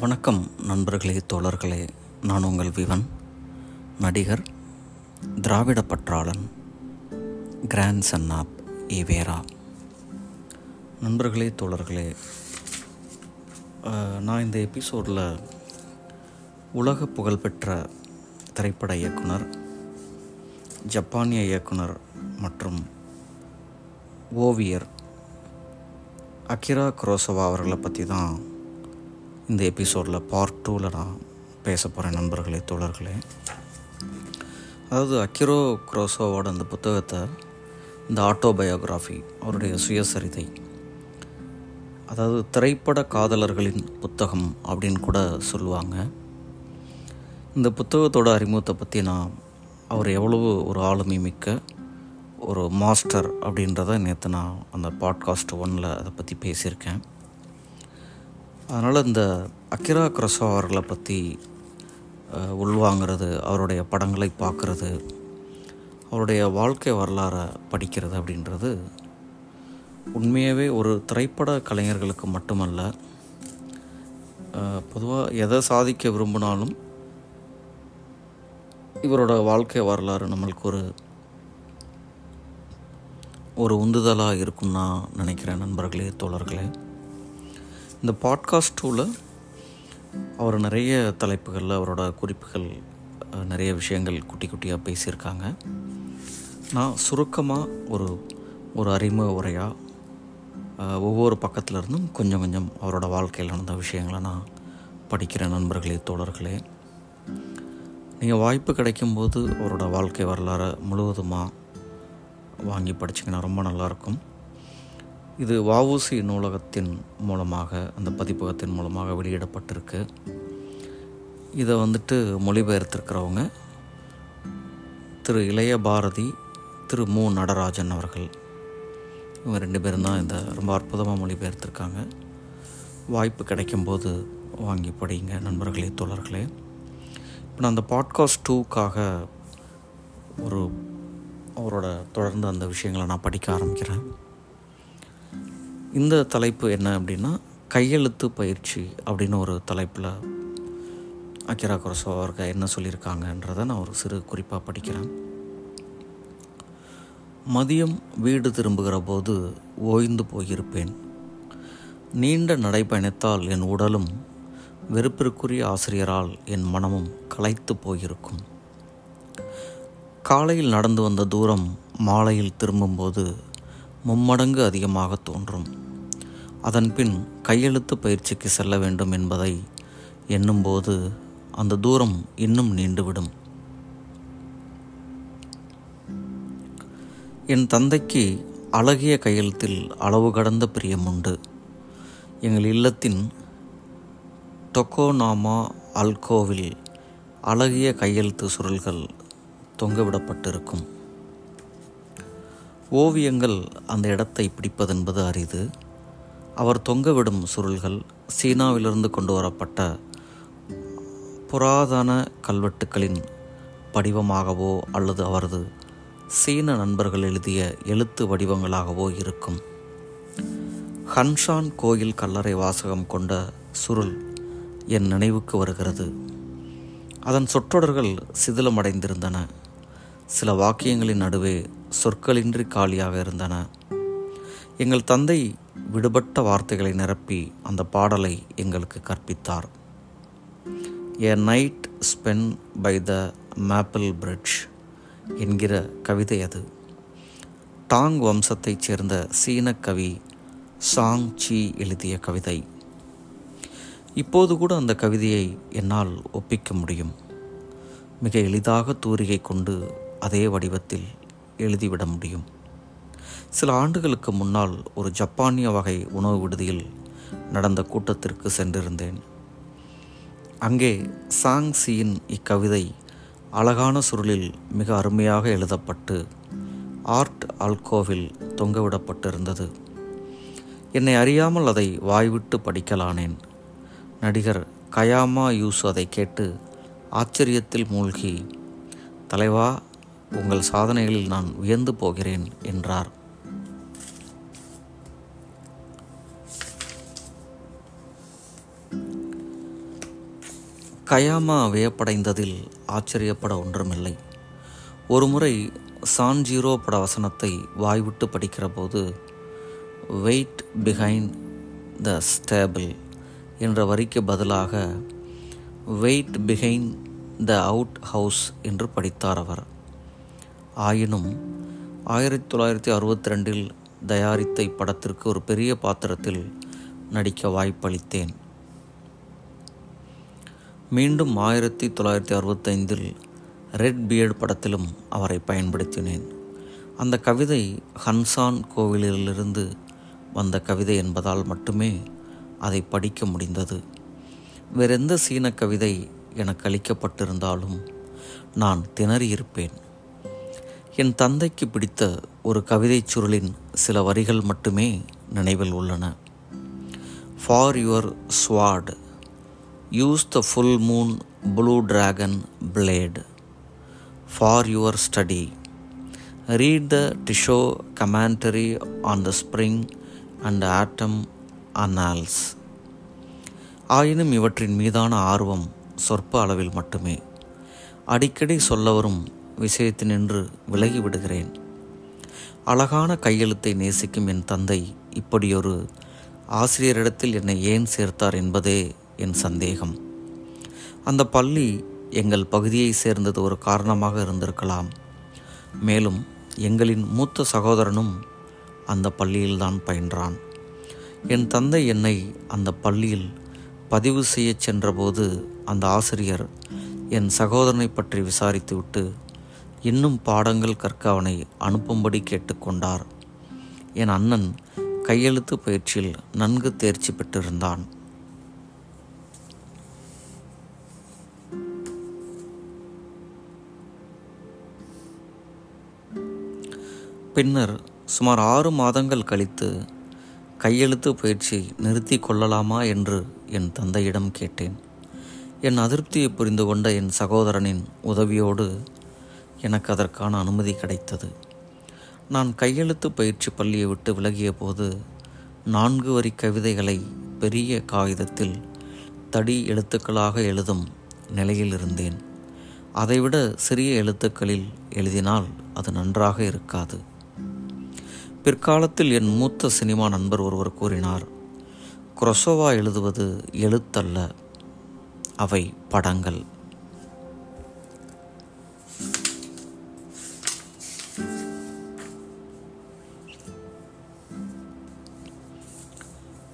வணக்கம் நண்பர்களே தோழர்களே. நான் உங்கள் விவன் நடிகர் திராவிட பற்றாளன் கிராண்ட் சன் ஆப் நண்பர்களே தோழர்களே நான் இந்த எபிசோடில் உலக புகழ்பெற்ற திரைப்பட இயக்குனர் ஜப்பானிய இயக்குனர் மற்றும் ஓவியர் அகிரா குரோசவா அவர்களை பற்றி தான் இந்த எபிசோடில் பார்ட் டூவில் நான் பேச போகிறேன் நண்பர்களே தோழர்களே. அதாவது அக்கிரோ குரோசோவோட அந்த புத்தகத்தை இந்த ஆட்டோபயோகிராஃபி அவருடைய சுயசரிதை அதாவது திரைப்பட காதலர்களின் புத்தகம் அப்படின்னு கூட சொல்லுவாங்க. இந்த புத்தகத்தோட அறிமுகத்தை பற்றி நான் அவர் எவ்வளவு ஒரு ஆளுமை மிக்க ஒரு மாஸ்டர் அப்படின்றத நேற்று நான் அந்த பாட்காஸ்ட் ஒன்னில் அதை பற்றி பேசியிருக்கேன். அதனால் இந்த அக்கிரா குரசோ அவர்களை பற்றி உள்வாங்கிறது அவருடைய படங்களை பார்க்குறது அவருடைய வாழ்க்கை வரலாறை படிக்கிறது அப்படின்றது உண்மையாகவே ஒரு திரைப்பட கலைஞர்களுக்கு மட்டுமல்ல பொதுவாக எதை சாதிக்க விரும்பினாலும் இவரோட வாழ்க்கை வரலாறு நம்மளுக்கு ஒரு ஒரு உந்துதலாக இருக்கும் நான் நினைக்கிறேன் நண்பர்களே தோழர்களே. இந்த பாட்காஸ்ட் டூவில் அவர் நிறைய தலைப்புகளில் அவரோட குறிப்புகள் நிறைய விஷயங்கள் குட்டி குட்டியாக பேசியிருக்காங்க. நான் சுருக்கமாக ஒரு ஒரு அறிமுக உரையாக ஒவ்வொரு பக்கத்துலேருந்தும் கொஞ்சம் கொஞ்சம் அவரோட வாழ்க்கையில் நடந்த விஷயங்களை நான் படிக்கிறேன் நண்பர்களே தோழர்களே. நீங்கள் வாய்ப்பு கிடைக்கும்போது அவரோட வாழ்க்கை வரலாறு முழுவதுமாக வாங்கி படிச்சிங்கன்னா ரொம்ப நல்லாயிருக்கும் இது வஉசி நூலகத்தின் மூலமாக அந்த பதிப்பகத்தின் மூலமாக வெளியிடப்பட்டிருக்கு. இதை வந்துட்டு மொழிபெயர்த்திருக்கிறவங்க திரு இளைய பாரதி திரு மு. நடராஜன் அவர்கள். இவங்க ரெண்டு பேரும் தான் இந்த ரொம்ப அற்புதமாக மொழிபெயர்த்திருக்காங்க. வாய்ப்பு கிடைக்கும்போது வாங்கி படிங்க நண்பர்களே தோழர்களே. இப்போ நான் அந்த பாட்காஸ்ட் டூக்காக ஒரு அவரோட தொடர்ந்து அந்த விஷயங்களை நான் படிக்க ஆரம்பிக்கிறேன். இந்த தலைப்பு என்ன அப்படின்னா கையெழுத்து பயிற்சி அப்படின்னு ஒரு தலைப்பில் அக்கிரா குரசோ அவர்கள் என்ன சொல்லியிருக்காங்கன்றதை நான் ஒரு சிறு குறிப்பாக படிக்கிறேன். மதியம் வீடு திரும்புகிற போது ஓய்ந்து போயிருப்பேன். நீண்ட நடைப்பயணத்தால் என் உடலும் வெறுப்பிற்குரிய ஆசிரியரால் என் மனமும் களைத்து போயிருக்கும். காலையில் நடந்து வந்த தூரம் மாலையில் திரும்பும்போது மும்மடங்கு அதிகமாக தோன்றும். அதன்பின் கையெழுத்து பயிற்சிக்கு செல்ல வேண்டும் என்பதை எண்ணும்போது அந்த தூரம் இன்னும் நீண்டுவிடும். என் தந்தைக்கு அழகிய கையெழுத்தில் அளவு கடந்த பிரியம் உண்டு. எங்கள் இல்லத்தின் டொக்கோனாமா அல்கோவில் அழகிய கையெழுத்து சுருள்கள் தொங்கவிடப்பட்டிருக்கும். ஓவியங்கள் அந்த இடத்தை பிடிப்பதென்பது அரிது. அவர் தொங்கவிடும் சுருள்கள் சீனாவிலிருந்து கொண்டு வரப்பட்ட புராதன கல்வெட்டுக்களின் படிவமாகவோ அல்லது அவரது சீன நண்பர்கள் எழுதிய எழுத்து வடிவங்களாகவோ இருக்கும். ஹன்ஷான் கோயில் கல்லறை வாசகம் கொண்ட சுருள் என் நினைவுக்கு வருகிறது. அதன் சொற்றொடர்கள் சிதிலமடைந்திருந்தன. சில வாக்கியங்களின் நடுவே சொற்களின்றி காலியாக இருந்தன. எங்கள் தந்தை விடுபட்ட வார்த்தைகளை நிரப்பி அந்த பாடலை எங்களுக்கு கற்பித்தார். A night spent by the maple bridge என்கிற கவிதை அது. டாங் வம்சத்தைச் சேர்ந்த சீன கவி சாங் சி எழுதிய கவிதை. இப்போது கூட அந்த கவிதையை என்னால் ஒப்பிக்க முடியும். மிக எளிதாக தூரிகை கொண்டு அதே வடிவத்தில் எழுதிவிட முடியும். சில ஆண்டுகளுக்கு முன்னால் ஒரு ஜப்பானிய வகை உணவு விடுதியில் நடந்த கூட்டத்திற்கு சென்றிருந்தேன். அங்கே சாங் சியின் இக்கவிதை அழகான சுருளில் மிக அருமையாக எழுதப்பட்டு ஆர்ட் ஆல்கோவில் தொங்கவிடப்பட்டிருந்தது. என்னை அறியாமல் அதை வாய்விட்டு படிக்கலானேன். நடிகர் கயாமா யூசு அதை கேட்டு ஆச்சரியத்தில் மூழ்கி தலைவா உங்கள் சாதனைகளில் நான் வியந்து போகிறேன் என்றார். கயாமா வியப்படைந்ததில் ஆச்சரியப்பட ஒன்றுமில்லை. ஒருமுறை சான் ஜீரோ பட வசனத்தை வாய்விட்டு படிக்கிற போது வெயிட் பிஹைண்ட் த ஸ்டேபிள் என்ற வரிக்கு பதிலாக wait behind the outhouse என்று படித்தார் அவர். ஆயினும் ஆயிரத்தி தொள்ளாயிரத்தி அறுபத்தி ரெண்டில் தயாரித்த இப்படத்திற்கு ஒரு பெரிய பாத்திரத்தில் நடிக்க வாய்ப்பளித்தேன். மீண்டும் ஆயிரத்தி தொள்ளாயிரத்தி அறுபத்தைந்தில் ரெட் பியர்டு படத்திலும் அவரை பயன்படுத்தினேன். அந்த கவிதை ஹன்சான் கோவிலிலிருந்து வந்த கவிதை என்பதால் மட்டுமே அதை படிக்க முடிந்தது. வேறெந்த சீன கவிதை எனக்கு அளிக்கப்பட்டிருந்தாலும் நான் திணறியிருப்பேன். என் தந்தைக்கு பிடித்த ஒரு கவிதைச் சுருளின் சில வரிகள் மட்டுமே நினைவில் உள்ளன. For your sword use the full moon blue dragon blade for your study read the Tso commentary on the spring and autumn annals ஆயினும் இவற்றின் மீதான ஆர்வம் சொற்ப அளவில் மட்டுமே. அடிக்கடி சொல்ல வரும் விஷயத்தினின்று விலகி விடுகிறேன். அழகான கையெழுத்தை நேசிக்கும் என் தந்தை இப்படியொரு ஆசிரியரிடத்தில் என்னை ஏன் சேர்த்தார் என்பதே என் சந்தேகம். அந்த பள்ளி எங்கள் பகுதியை சேர்ந்தது ஒரு காரணமாக இருந்திருக்கலாம். மேலும் எங்களின் மூத்த சகோதரனும் அந்த பள்ளியில்தான் பயின்றான். என் தந்தை என்னை அந்த பள்ளியில் பதிவு செய்ய சென்றபோது அந்த ஆசிரியர் என் சகோதரனை பற்றி விசாரித்துவிட்டு இன்னும் பாடங்கள் கற்க அவனை அனுப்பும்படி கேட்டுக்கொண்டார் என் அண்ணன் கையெழுத்து பயிற்சியில் நன்கு தேர்ச்சி பெற்றிருந்தான். பின்னர் சுமார் ஆறு மாதங்கள் கழித்து கையெழுத்து பயிற்சி நிறுத்தி கொள்ளலாமா என்று என் தந்தையிடம் கேட்டேன். என் அதிருப்தியை புரிந்து கொண்ட என் சகோதரனின் உதவியோடு எனக்கு அதற்கான அனுமதி கிடைத்தது. நான் கையெழுத்து பயிற்சி பள்ளியை விட்டு விலகிய போது நான்கு வரி கவிதைகளை பெரிய காகிதத்தில் தடி எழுத்துக்களாக எழுதும் நிலையில் இருந்தேன். அதைவிட சிறிய எழுத்துக்களில் எழுதினால் அது நன்றாக இருக்காது. பிற்காலத்தில் என் மூத்த சினிமா நண்பர் ஒருவர் கூறினார் குரசோவா எழுதுவது எழுத்தல்ல அவை படங்கள்.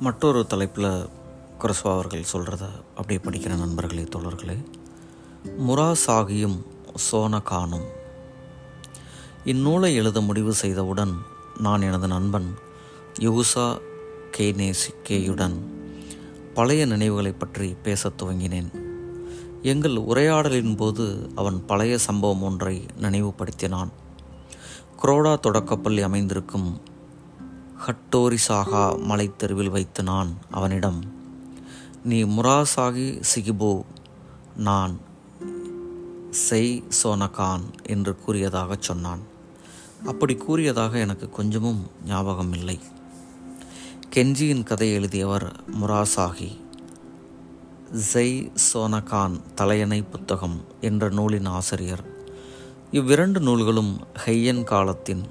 மற்றொரு தலைப்பில் குரசோவா அவர்கள் சொல்கிறத அப்படியே படிக்கிற நண்பர்களே தோழர்களே. முராசாகியும் சோனகானும் இந்நூலை எழுத முடிவு செய்தவுடன் நான் எனது நண்பன் யுகுசா கேனேசிகேயுடன் பழைய நினைவுகளை பற்றி பேசத் துவங்கினேன். எங்கள் உரையாடலின் போது அவன் பழைய சம்பவம் ஒன்றை நினைவுபடுத்தினான். குரோடா தொடக்கப்பள்ளி அமைந்திருக்கும் ஹட்டோரிசாகா மலைத்தெருவில் வைத்து நான் அவனிடம் நீ முராசாகி சிகிபோ நான் செய் சோனகான் என்று கூறியதாகச் சொன்னான். அப்படி கூறியதாக எனக்கு கொஞ்சமும் ஞாபகம் இல்லை கெஞ்சியின் கதை எழுதியவர் முராசாகி ஜெய் சோனகான் தலையணை புத்தகம் என்ற நூலின் ஆசிரியர். இவ்விரண்டு நூல்களும் ஹையன் காலத்தின்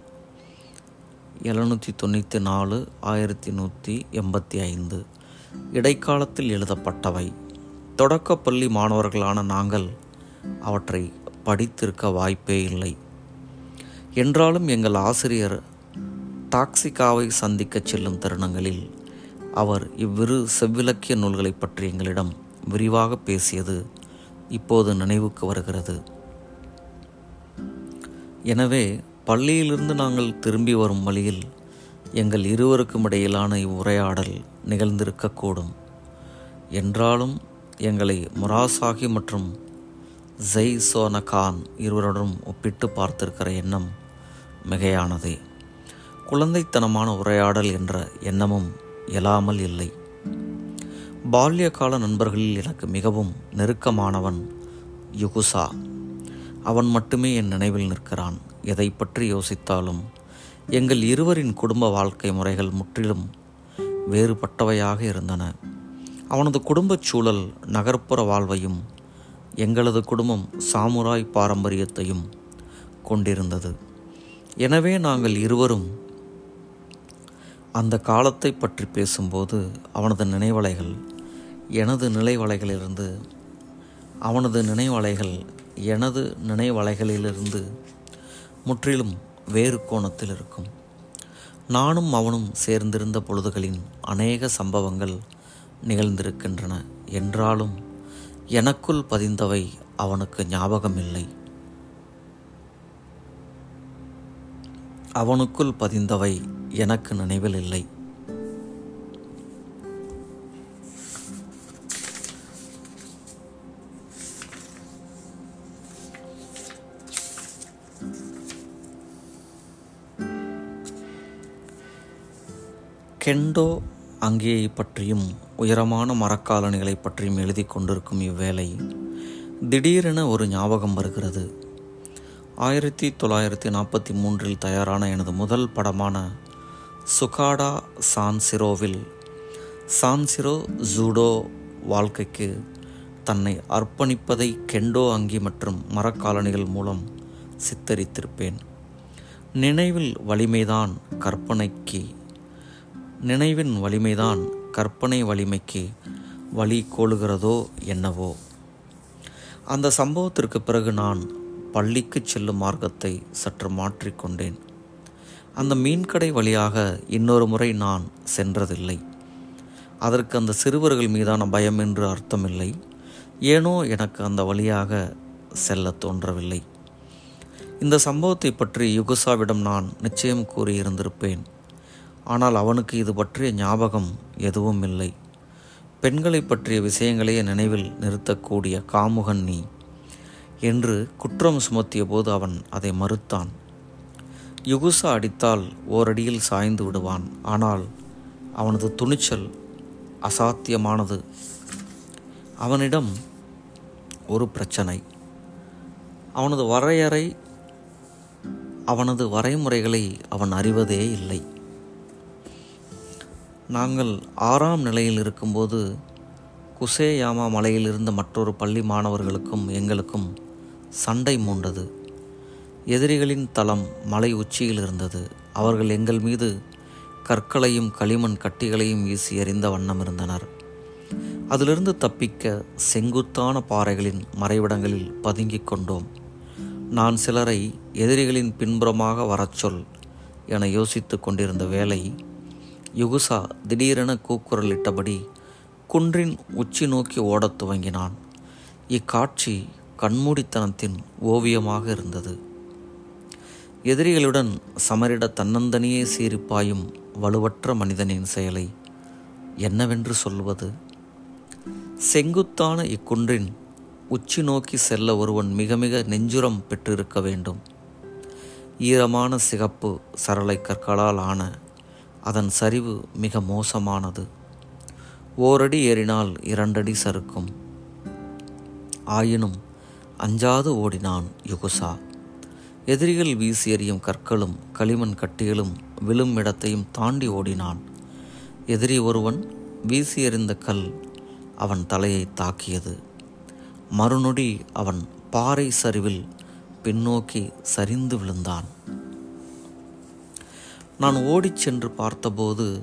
எழுநூற்றி தொண்ணூற்றி நாலு ஆயிரத்தி நூற்றி எண்பத்தி ஐந்து இடைக்காலத்தில் எழுதப்பட்டவை. தொடக்கப்பள்ளி மாணவர்களான நாங்கள் அவற்றை படித்திருக்க வாய்ப்பே இல்லை. என்றாலும் எங்கள் ஆசிரியர் டாக்ஸிகாவை சந்திக்கச் செல்லும் தருணங்களில் அவர் இவ்விரு செவ்விலக்கிய நூல்களை பற்றி எங்களிடம் விரிவாக பேசியது இப்போது நினைவுக்கு வருகிறது. எனவே பள்ளியிலிருந்து நாங்கள் திரும்பி வரும் வழியில் எங்கள் இருவருக்கும் இடையிலான இவ்வுரையாடல் நிகழ்ந்திருக்கக்கூடும். என்றாலும் எங்களை முராசாகி மற்றும் ஜெய் சோனகான் இருவருடன் ஒப்பிட்டு பார்த்திருக்கிற எண்ணம் மிகையானதே. குழந்தைத்தனமான உரையாடல் என்ற எண்ணமும் இயலாமல் இல்லை. பால்ய கால நண்பர்களில் எனக்கு மிகவும் நெருக்கமானவன் யுகுசா. அவன் மட்டுமே என் நினைவில் நிற்கிறான். எதை பற்றி யோசித்தாலும் எங்கள் இருவரின் குடும்ப வாழ்க்கை முறைகள் முற்றிலும் வேறுபட்டவையாக இருந்தன. அவனது குடும்பச் சூழல் நகர்ப்புற வாழ்வையும் எங்களது குடும்பம் சாமுராய் பாரம்பரியத்தையும் கொண்டிருந்தது. எனவே நாங்கள் இருவரும் அந்த காலத்தை பற்றி பேசும்போது அவனது நினைவலைகள் எனது நினைவலைகளிலிருந்து அவனது நினைவலைகள் எனது நினைவலைகளிலிருந்து முற்றிலும் வேறு கோணத்தில் இருக்கும். நானும் அவனும் சேர்ந்திருந்த பொழுதுகளின் அநேக சம்பவங்கள் நிகழ்ந்திருக்கின்றன. என்றாலும் எனக்குள் பதிந்தவை அவனுக்கு ஞாபகமில்லை. அவனுக்குள் பதிந்தவை எனக்கு நினைவில் இல்லை. கெண்டோ அங்கேயை பற்றியும் உயரமான மரக்காலணிகளை பற்றியும் எழுதி கொண்டிருக்கும் இவ்வேளை திடீரென ஒரு ஞாபகம் வருகிறது. ஆயிரத்தி தொள்ளாயிரத்தி நாற்பத்தி மூன்றில் தயாரான எனது முதல் படமான சுகாடா சான்சிரோவில் சான்சிரோ ஜூடோ வாழ்க்கைக்கு தன்னை அர்ப்பணிப்பதை கெண்டோ அங்கி மற்றும் மரக்காலணிகள் மூலம் சித்தரித்திருப்பேன். நினைவில் வலிமைதான் கற்பனைக்கு நினைவின் வலிமைதான் கற்பனை வலிமைக்கு வழி கோலுகிறதோ என்னவோ. அந்த சம்பவத்திற்கு பிறகு நான் பள்ளிக்கு செல்லும் மார்க்கத்தை சற்று மாற்றிக்கொண்டேன் அந்த மீன்கடை வழியாக இன்னொரு முறை நான் சென்றதில்லை. அதற்கு அந்த சிறுவர்கள் மீதான பயம் என்று அர்த்தமில்லை. ஏனோ எனக்கு அந்த வழியாக செல்ல தோன்றவில்லை. இந்த சம்பவத்தை பற்றி யுகுசாவிடம் நான் நிச்சயம் கூறியிருந்திருப்பேன். ஆனால் அவனுக்கு இது பற்றிய ஞாபகம் எதுவும் இல்லை. பெண்களை பற்றிய விஷயங்களையே நினைவில் நிறுத்தக்கூடிய காமுகன் நீ. என்று குற்றம் சுமத்திய போது அவன் அதை மறுத்தான். யுகுசா அடித்தால் ஓரடியில் சாய்ந்து விடுவான். ஆனால் அவனது துணிச்சல் அசாத்தியமானது. அவனிடம் ஒரு பிரச்சனை. அவனது வரையறை அவனது வரைமுறைகளை அவன் அறிவதே இல்லை. நாங்கள் ஆறாம் நிலையில் இருக்கும்போது குசேயாமா மலையில் இருந்த மற்றொரு பள்ளி மாணவர்களுக்கும் எங்களுக்கும் சண்டை மூண்டது. எதிரிகளின் தளம் மலை உச்சியில் இருந்தது. அவர்கள் எங்கள் மீது கற்களையும் களிமண் கட்டிகளையும் வீசி எறிந்த வண்ணம் இருந்தனர். அதிலிருந்து தப்பிக்க செங்குத்தான பாறைகளின் மறைவிடங்களில் பதுங்கிக் கொண்டோம். நான் சிலரை எதிரிகளின் பின்புறமாக வரச் சொல் என யோசித்து கொண்டிருந்த வேளை யுகுசா திடீரென கூக்குரலிட்டபடி குன்றின் உச்சி நோக்கி ஓடத் துவங்கினான். இக்காட்சி கண்மூடித்தனத்தின் ஓவியமாக இருந்தது. எதிரிகளுடன் சமரிட தன்னந்தனியே சீரிப்பாயும் வலுவற்ற மனிதனின் செயலை என்னவென்று சொல்வது? செங்குத்தான இக்குன்றின் உச்சி நோக்கி செல்ல ஒருவன் மிக மிக நெஞ்சுரம் பெற்றிருக்க வேண்டும். ஈரமான சிகப்பு சரளை கற்களால் ஆன அதன் சரிவு மிக மோசமானது. ஓரடி ஏறினால் இரண்டடி சறுக்கும். ஆயினும் அஞ்சாது ஓடினான் யுகுசா. எதிரிகள் வீசி எறியும் கற்களும் களிமண் கட்டிகளும் விழும் இடத்தையும் தாண்டி ஓடினான். எதிரி ஒருவன் வீசி எறிந்த கல் அவன் தலையை தாக்கியது. மறுநொடி அவன் பாறை சரிவில் பின்னோக்கி சரிந்து விழுந்தான். நான் ஓடிச் சென்று பார்த்தபோது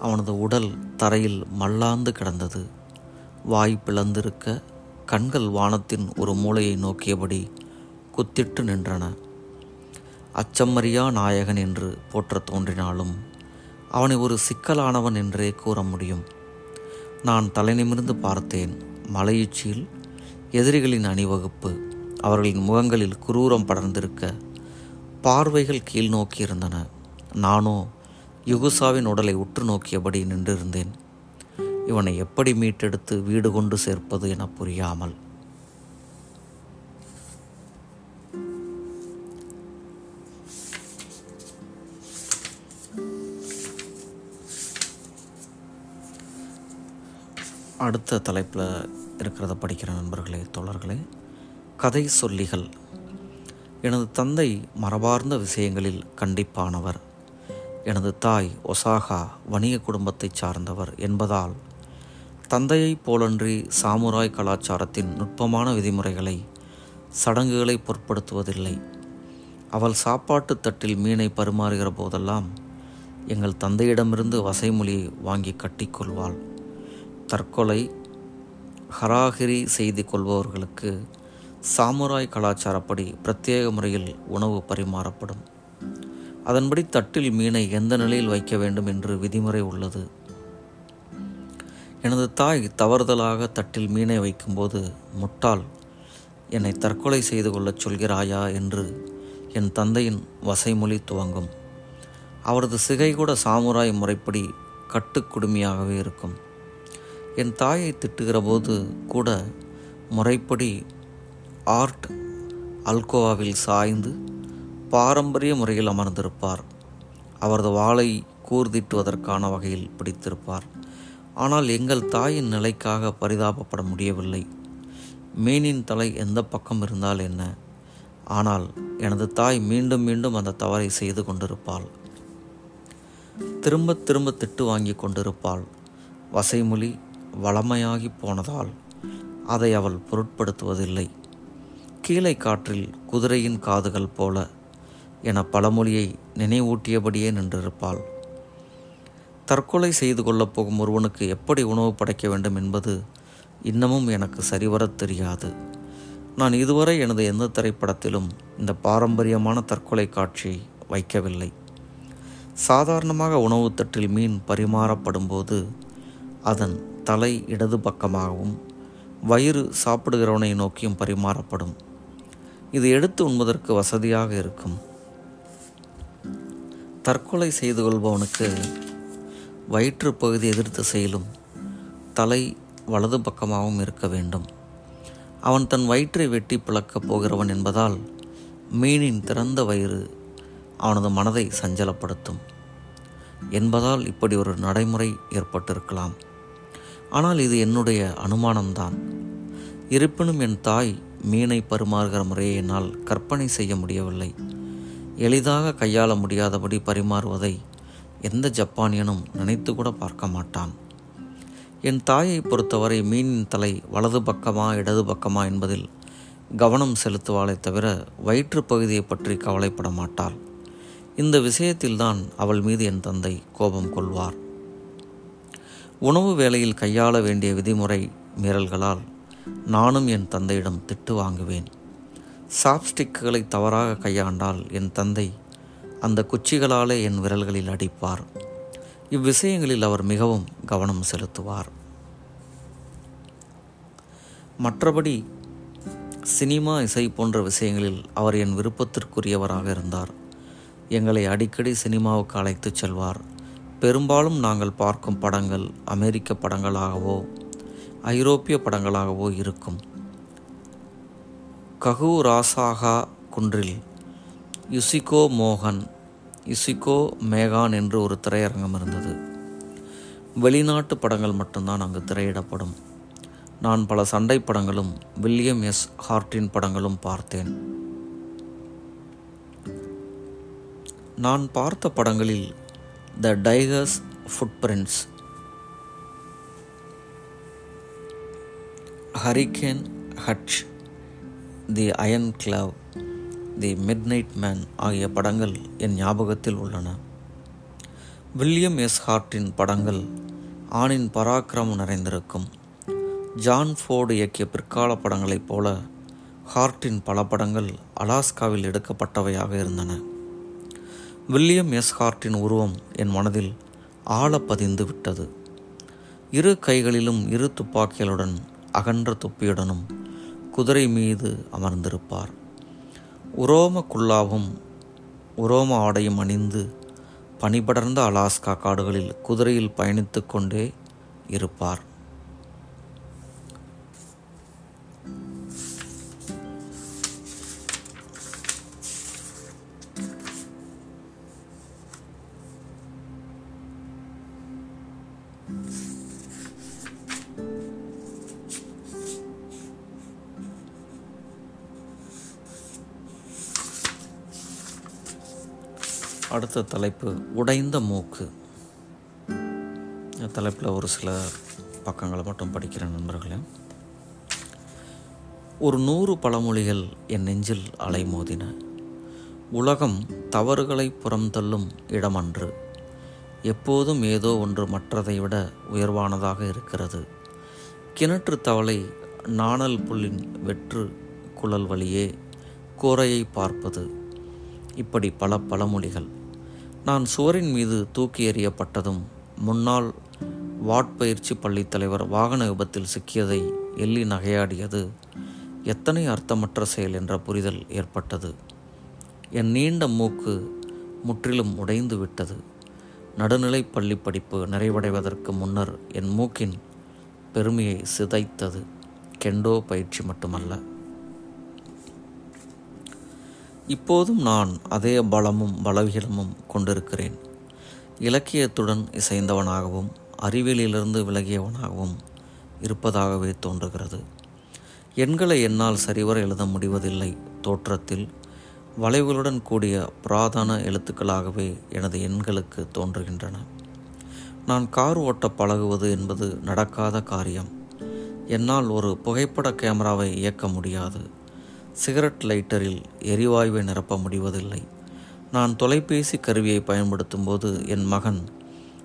அவனது உடல் தரையில் மல்லாந்து கிடந்தது. வாய் பிளந்திருக்க கண்கள் வானத்தின் ஒரு மூலையை நோக்கியபடி குத்திட்டு நின்றன. அச்சம்மறியா நாயகன் என்று போற்றத் தோன்றினாலும் அவனை ஒரு சிக்கலானவன் என்றே கூற முடியும். நான் தலைநிமிர்ந்து பார்த்தேன் மலையுச்சியில் எதிரிகளின் அணிவகுப்பு அவர்களின் முகங்களில் குரூரம் படர்ந்திருக்க பார்வைகள் கீழ் நோக்கியிருந்தன நானோ யுகுசாவின் உடலை உற்று நோக்கியபடி நின்றிருந்தேன். இவனை எப்படி மீட்டெடுத்து வீடு கொண்டு சேர்ப்பது என புரியாமல். அடுத்த தலைப்பில் இருக்கிறத படிக்கிற நண்பர்களே தோழர்களே கதை சொல்லிகள். எனது தந்தை மரபார்ந்த விஷயங்களில் கண்டிப்பானவர். எனது தாய் ஒசாகா வணிக குடும்பத்தைச் சார்ந்தவர் என்பதால் தந்தையைப் போலன்றி சாமுராய் கலாச்சாரத்தின் நுட்பமான விதிமுறைகளை சடங்குகளை பொருட்படுத்துவதில்லை. அவள் சாப்பாட்டு தட்டில் மீனை பரிமாறுகிற போதெல்லாம் எங்கள் தந்தையிடமிருந்து வசைமொழியை வாங்கி கட்டிக்கொள்வாள் தற்கொலை ஹராகிரி செய்து கொள்பவர்களுக்கு சாமுராய் கலாச்சாரப்படி பிரத்யேக முறையில் உணவு பரிமாறப்படும். அதன்படி தட்டில் மீனை எந்த நிலையில் வைக்க வேண்டும் என்று விதிமுறை உள்ளது. எனது தாய் தவறுதலாக தட்டில் மீனை வைக்கும்போது முட்டாள் என்னை தற்கொலை செய்து கொள்ளச் சொல்கிறாயா? என்று என் தந்தையின் வசைமொழி துவங்கும். அவரது சிகை கூட சாமுராய் முறைப்படி கட்டுக்குடுமையாகவே இருக்கும். என் தாயை திட்டுகிற போது கூட முறைப்படி ஆர்ட் அல்கோவாவில் சாய்ந்து பாரம்பரிய முறையில் அமர்ந்திருப்பார். அவரது வாளை கூர்திட்டுவதற்கான வகையில் பிடித்திருப்பார். ஆனால் எங்கள் தாயின் நிலைக்காக பரிதாபப்பட முடியவில்லை. மீனின் தலை எந்த பக்கம் இருந்தால் என்ன? ஆனால் எனது தாய் மீண்டும் மீண்டும் அந்த தவறை செய்து கொண்டிருப்பாள். திரும்ப திரும்ப திட்டு வாங்கி கொண்டிருப்பாள். வசைமொழி வளமையாகி போனதால் அதை அவள் பொருட்படுத்துவதில்லை. கீழே காற்றில் குதிரையின் காதுகள் போல என பழமொழியை நினைவூட்டியபடியே நின்றிருப்பாள். தற்கொலை செய்து கொள்ளப் போகும் ஒருவனுக்கு எப்படி உணவு படைக்க வேண்டும் என்பது இன்னமும் எனக்கு சரிவரத் தெரியாது. நான் இதுவரை எனது எந்த திரைப்படத்திலும் இந்த பாரம்பரியமான தற்கொலை காட்சி வைக்கவில்லை. சாதாரணமாக உணவு தட்டில் மீன் பரிமாறப்படும்போது அதன் தலை இடது பக்கமாகவும் வயிறு சாப்பிடுகிறவனை நோக்கியும் பரிமாறப்படும். இது எடுத்து உண்பதற்கு வசதியாக இருக்கும். தற்கொலை செய்து கொள்பவனுக்கு வயிற்று பகுதி எதிர் திசையிலும் தலை வலது பக்கமாகவும் இருக்க வேண்டும். அவன் தன் வயிற்றை வெட்டி பிளக்கப் போகிறவன் என்பதால் மீனின் திறந்த வயிறு அவனது மனதை சஞ்சலப்படுத்தும். என்பதால் இப்படி ஒரு நடைமுறை ஏற்பட்டிருக்கலாம். ஆனால் இது என்னுடைய அனுமானம்தான். இருப்பினும் என் தாய் மீனை பரிமாறுகிற முறையை என்னால் கற்பனை செய்ய முடியவில்லை. எளிதாக கையாள முடியாதபடி பரிமாறுவதை எந்த ஜப்பானியனும் நினைத்து கூட பார்க்க மாட்டான். என் தாயை பொறுத்தவரை மீனின் தலை வலது பக்கமா இடது பக்கமா என்பதில் கவனம் செலுத்துவாளே தவிர வயிற்று பகுதியை பற்றி கவலைப்பட மாட்டாள். இந்த விஷயத்தில்தான் அவள் மீது என் தந்தை கோபம் கொள்வார். உணவு வேளையில் கையாள வேண்டிய விதிமுறை மீறல்களால் நானும் என் தந்தையிடம் திட்டு வாங்குவேன். சாப்ஸ்டிக்குகளை தவறாக கையாண்டால் என் தந்தை அந்த குச்சிகளாலே என் விரல்களில் அடிப்பார். இவ்விஷயங்களில் அவர் மிகவும் கவனம் செலுத்துவார். மற்றபடி சினிமா இசை போன்ற விஷயங்களில் அவர் என் விருப்பத்திற்குரியவராக இருந்தார். எங்களை அடிக்கடி சினிமாவுக்கு அழைத்துச் செல்வார். பெரும்பாலும் நாங்கள் பார்க்கும் படங்கள் அமெரிக்க படங்களாகவோ ஐரோப்பிய படங்களாகவோ இருக்கும். ககு ராசாகா குன்றில் யுசிகோ மோகன் இசிகோ மேகான் என்று ஒரு திரையரங்கம் இருந்தது. வெளிநாட்டு படங்கள் மட்டும்தான் அங்கு திரையிடப்படும். நான் பல சண்டை படங்களும் வில்லியம் எஸ். ஹார்ட்டின் படங்களும் பார்த்தேன். நான் பார்த்த படங்களில் the tiger's footprints hurricane hutch the iron glove the midnight man ஆகிய படங்கள் என் ஞாபகத்தில் உள்ளன. வில்லியம் எஸ் ஹார்ட்டின் படங்கள் ஆணின் பராக்கிரமம் நிறைந்திருக்கும். ஜான் ஃபோர்டு இயக்கிய பிற்கால படங்களைப் போல ஹார்ட்டின் பல படங்கள் அலாஸ்காவில் எடுக்கப்பட்டவையாக இருந்தன. வில்லியம் எஸ் ஹார்ட்டின் உருவம் என் மனதில் ஆழ பதிந்து விட்டது. இரு கைகளிலும் இரு துப்பாக்கிகளுடன் அகன்ற தொப்பியுடனும் குதிரை மீது அமர்ந்திருப்பார். உரோம குல்லாவும் உரோம ஆடையும் அணிந்து பனிபடர்ந்த அலாஸ்கா காடுகளில் குதிரையில் பயணித்து கொண்டே இருப்பார். அடுத்த தலைப்பு உடைந்த மூக்கு. தலைப்பில் ஒரு சில பக்கங்களை மட்டும் படிக்கிற நண்பர்களே. ஒரு நூறு பழமொழிகள் என் நெஞ்சில் அலைமோதின. உலகம் தவறுகளை புறம்தள்ளும் இடமன்று. எப்போதும் ஏதோ ஒன்று மற்றதை விட உயர்வானதாக இருக்கிறது. கிணற்று தவளை நாணல் புல்லின் வெற்று குழல் வழியே கூரையை பார்ப்பது. இப்படி பல பழமொழிகள். நான் சுவரின் மீது தூக்கி எறியப்பட்டதும் முன்னாள் வாட்பயிற்சி பள்ளி தலைவர் வாகன விபத்தில் சிக்கியதை எள்ளி நகையாடியது எத்தனை அர்த்தமற்ற செயல் என்ற புரிதல் ஏற்பட்டது. என் நீண்ட மூக்கு முற்றிலும் உடைந்து விட்டது. நடுநிலைப் பள்ளி படிப்பு நிறைவடைவதற்கு முன்னர் என் மூக்கின் பெருமையை சிதைத்தது. கெண்டோ பயிற்சி மட்டுமல்ல. இப்போதும் நான் அதே பலமும் பலவீனமும் கொண்டிருக்கிறேன். இலக்கியத்துடன் இசைந்தவனாகவும் அறிவியலிலிருந்து விலகியவனாகவும் இருப்பதாகவே தோன்றுகிறது. எண்களை என்னால் சரிவர எழுத முடிவதில்லை. தோற்றத்தில் வளைவுகளுடன் கூடிய புராதன எழுத்துக்களாகவே எனது எண்களுக்கு தோன்றுகின்றன. நான் கார் ஓட்ட பழகுவது என்பது நடக்காத காரியம். என்னால் ஒரு புகைப்பட கேமராவை இயக்க முடியாது. சிகரெட் லைட்டரில் எரிவாயுவை நிரப்ப முடிவதில்லை. நான் தொலைபேசி கருவியை பயன்படுத்தும் போது என் மகன்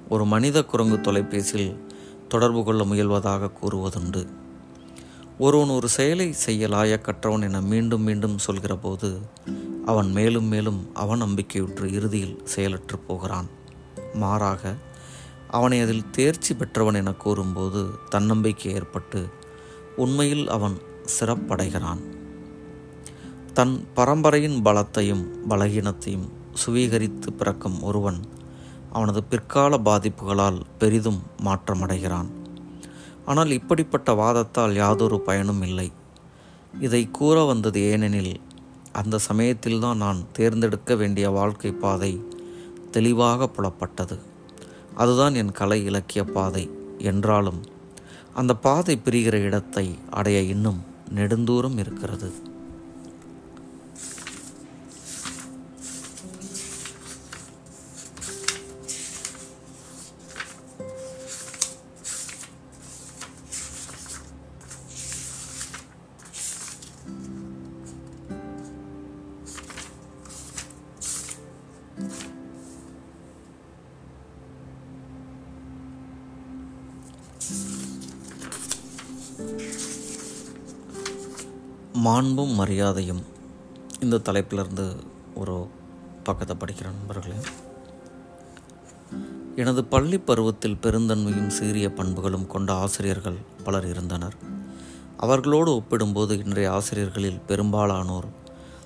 ஒரு மனித குரங்கு தொலைபேசியில் தொடர்பு கொள்ள முயல்வதாக கூறுவதுண்டு. ஒருவன் ஒரு செயலை செய்ய லாயக்கற்றவன் என மீண்டும் மீண்டும் சொல்கிற போது அவன் மேலும் மேலும் அவன் நம்பிக்கையுற்று இறுதியில் செயலற்று போகிறான். மாறாக அவனை அதில் தேர்ச்சி பெற்றவன் என கூறும்போது தன்னம்பிக்கை ஏற்பட்டு உண்மையில் அவன் சிறப்படைகிறான். தன் பரம்பரையின் பலத்தையும் பலகீனத்தையும் சுவீகரித்து பிறக்கும் ஒருவன் அவனது பிற்கால பாதிப்புகளால் பெரிதும் மாற்றமடைகிறான். ஆனால் இப்படிப்பட்ட வாதத்தால் யாதொரு பயனும் இல்லை. இதை கூற வந்தது ஏனெனில் அந்த சமயத்தில்தான் நான் தேர்ந்தெடுக்க வேண்டிய வாழ்க்கை பாதை தெளிவாக புலப்பட்டது. அதுதான் என் கலை இலக்கிய பாதை என்றாலும் அந்த பாதை பிரிகிற இடத்தை அடைய இன்னும் நெடுந்தூரம் இருக்கிறது. அன்பும் மரியாதையும் இந்த தலைப்பிலிருந்து ஒரு பக்கத்தை படிக்கிற நண்பர்களே. எனது பள்ளி பருவத்தில் பெருந்தன்மையும் சீரிய பண்புகளும் கொண்ட ஆசிரியர்கள் பலர் இருந்தனர். அவர்களோடு ஒப்பிடும்போது இன்றைய ஆசிரியர்களில் பெரும்பாலானோர்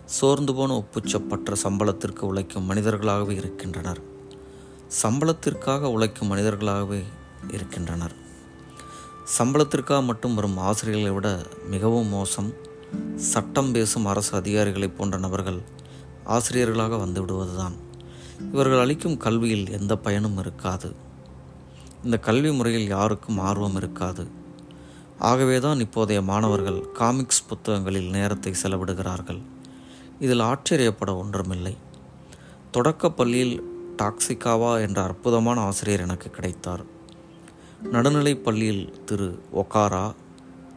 சோர்ந்து போன ஒப்புச்சப்பற்ற சம்பளத்திற்கு உழைக்கும் மனிதர்களாகவே இருக்கின்றனர். சம்பளத்திற்காக உழைக்கும் மனிதர்களாகவே இருக்கின்றனர். சம்பளத்திற்காக மட்டும் வரும் ஆசிரியர்களை விட மிகவும் மோசம் சட்டம் பேசும் அரசு அதிகாரிகளை போன்ற நபர்கள் ஆசிரியர்களாக வந்து விடுவதுதான் இவர்கள் அளிக்கும் கல்வியில் எந்த பயனும் இருக்காது. இந்த கல்வி முறையில் யாருக்கும் ஆர்வம் இருக்காது. ஆகவே தான் இப்போதைய மாணவர்கள் காமிக்ஸ் புத்தகங்களில் நேரத்தை செலவிடுகிறார்கள். இதில் ஆச்சரியப்பட ஒன்றுமில்லை. தொடக்கப் பள்ளியில் டாக்ஸிகாவா என்ற அற்புதமான ஆசிரியர் எனக்கு கிடைத்தார். நடுநிலைப் பள்ளியில் திரு ஒகாரா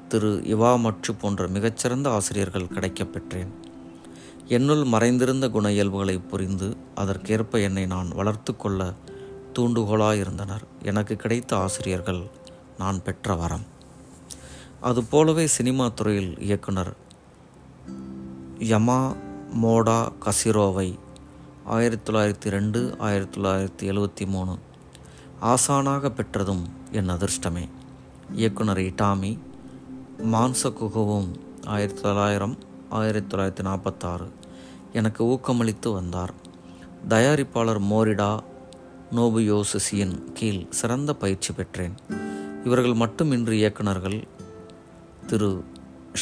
திரு இவா மற்று போன்ற மிகச்சிறந்த ஆசிரியர்கள் கிடைக்கப் பெற்றேன் என்னுள் மறைந்திருந்த குண இயல்புகளை புரிந்து அதற்கேற்ப என்னை நான் வளர்த்து கொள்ள தூண்டுகோலாயிருந்தனர். எனக்கு கிடைத்த ஆசிரியர்கள் நான் பெற்ற வரம். அதுபோலவே சினிமா துறையில் இயக்குனர் யமா மோடா கசிரோவை ஆயிரத்தி தொள்ளாயிரத்தி ரெண்டு ஆயிரத்தி தொள்ளாயிரத்தி எழுவத்தி மூணு ஆசானாக பெற்றதும் என் அதிர்ஷ்டமே. இயக்குனர் இட்டாமி மான்சகுகவும் ஆயிரத்தி தொள்ளாயிரம் ஆயிரத்தி தொள்ளாயிரத்தி நாற்பத்தாறு. எனக்கு ஊக்கமளித்து வந்தார். தயாரிப்பாளர் மோரிடா நோபுயோசிசியின் கீழ் சிறந்த பயிற்சி பெற்றேன். இவர்கள் மட்டுமின்றி இயக்குனர்கள் திரு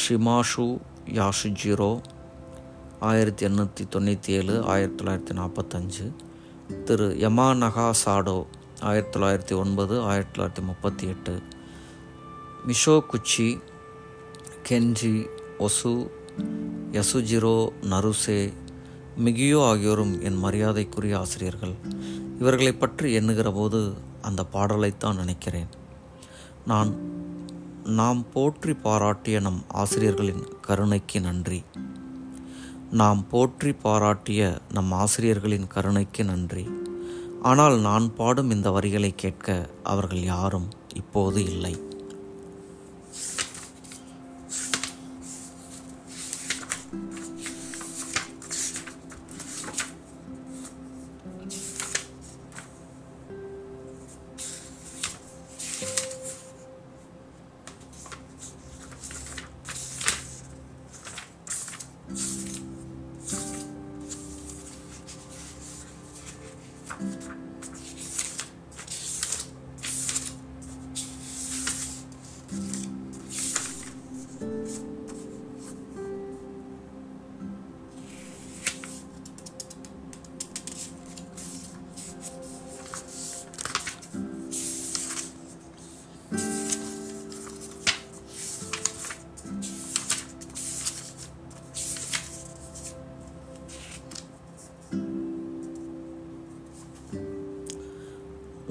ஷிமாஷு யாஷுஜிரோ ஆயிரத்தி எண்ணூற்றி தொண்ணூற்றி ஏழு ஆயிரத்தி தொள்ளாயிரத்தி நாற்பத்தஞ்சு. திரு யமானகா சாடோ ஆயிரத்தி தொள்ளாயிரத்தி ஒன்பது ஆயிரத்தி தொள்ளாயிரத்தி முப்பத்தி எட்டு. மிஷோ குச்சி கென்ஜி ஒசு யசுஜிரோ நருசே மிகியோ ஆகியோரும் என் மரியாதைக்குரிய ஆசிரியர்கள் இவர்களை பற்றி எண்ணுகிற போது அந்த பாடலைத்தான் நினைக்கிறேன் நான் நாம் போற்றி பாராட்டிய நம் ஆசிரியர்களின் கருணைக்கு நன்றி நாம் போற்றி பாராட்டிய நம் ஆசிரியர்களின் கருணைக்கு நன்றி ஆனால் நான் பாடும் இந்த வரிகளை கேட்க அவர்கள் யாரும் இப்போது இல்லை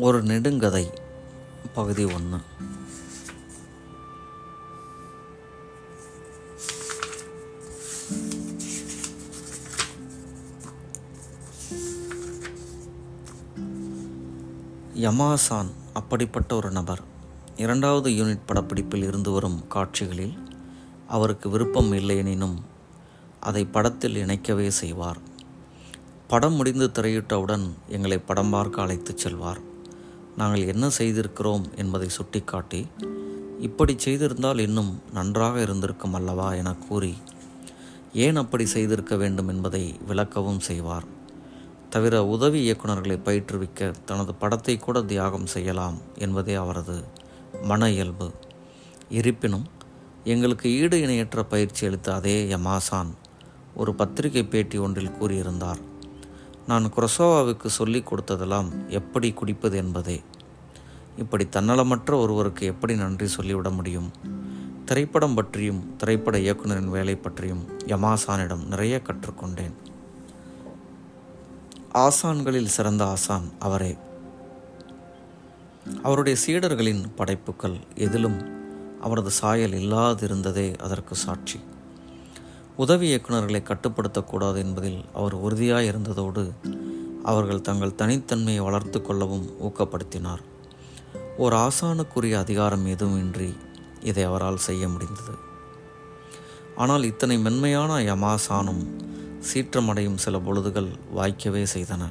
ஒரு நெடுங்கதை பகுதி ஒன்று. யமாசான் அப்படிப்பட்ட ஒரு நபர். இரண்டாவது யூனிட் படப்பிடிப்பில் இருந்து வரும் காட்சிகளில் அவருக்கு விருப்பம் இல்லையெனினும் அதை படத்தில் இணைக்கவே செய்வார். படம் முடிந்து திரையிட்டவுடன் எங்களை படம் பார்க்க அழைத்துச் செல்வார். நாங்கள் என்ன செய்திருக்கிறோம் என்பதை சுட்டிக்காட்டி இப்படி செய்திருந்தால் இன்னும் நன்றாக இருந்திருக்கும் அல்லவா என கூறி ஏன் அப்படி செய்திருக்க வேண்டும் என்பதை விளக்கவும் செய்வார். தவிர உதவி இயக்குநர்களை பயிற்றுவிக்க தனது படத்தை கூட தியாகம் செய்யலாம் என்பதே அவரது மன இயல்பு. இருப்பினும் எங்களுக்கு ஈடு இணையற்ற பயிற்சி அளித்த அதே யமாசான் ஒரு பத்திரிகை பேட்டி ஒன்றில் கூறியிருந்தார். நான் குரசோவாவுக்கு சொல்லிக் கொடுத்ததெல்லாம் எப்படி குடிப்பது என்பதே. இப்படி தன்னலமற்ற ஒருவருக்கு எப்படி நன்றி சொல்லிவிட முடியும்? திரைப்படம் பற்றியும் திரைப்பட இயக்குனரின் வேலை பற்றியும் யமாசானிடம் நிறைய கற்றுக்கொண்டேன். ஆசான்களில் சிறந்த ஆசான் அவரே. அவருடைய சீடர்களின் படைப்புகள் எதிலும் அவரது சாயல் இல்லாதிருந்ததே அதற்கு சாட்சி. உதவி இயக்குநர்களை கட்டுப்படுத்தக்கூடாது என்பதில் அவர் உறுதியாக இருந்ததோடு அவர்கள் தங்கள் தனித்தன்மையை வளர்த்து கொள்ளவும் ஊக்கப்படுத்தினார். ஒரு ஆசானுக்குரிய அதிகாரம் எதுவுமின்றி இதை அவரால் செய்ய முடிந்தது. ஆனால் இத்தனை மென்மையான யமாசானும் சீற்றமடையும் சில பொழுதுகள் வாய்க்கவே செய்தன.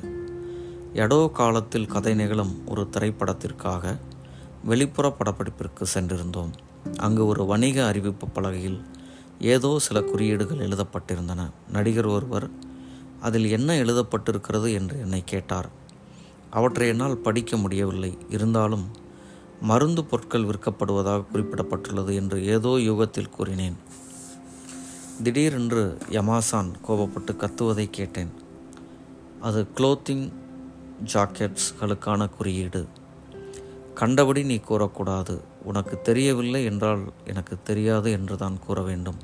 எடோ காலத்தில் கதை நிகழும் ஒரு திரைப்படத்திற்காக வெளிப்புற படப்பிடிப்பிற்கு சென்றிருந்தோம். அங்கு ஒரு வணிக அறிவிப்பு பலகையில் ஏதோ சில குறியீடுகள் எழுதப்பட்டிருந்தன. நடிகர் ஒருவர் அதில் என்ன எழுதப்பட்டிருக்கிறது? என்று என்னை கேட்டார். அவற்றை என்னால் படிக்க முடியவில்லை. இருந்தாலும் மருந்து பொருட்கள் விற்கப்படுவதாக குறிப்பிடப்பட்டுள்ளது என்று ஏதோ யூகத்தில் கூறினேன். திடீரென்று யமாசான் கோபப்பட்டு கத்துவதை கேட்டேன். அது க்ளோத்திங் ஜாக்கெட்ஸ்களுக்கான குறியீடு. கண்டபடி நீ கூறக்கூடாது. உனக்கு தெரியவில்லை என்றால் எனக்கு தெரியாது என்று தான் கூற வேண்டும்.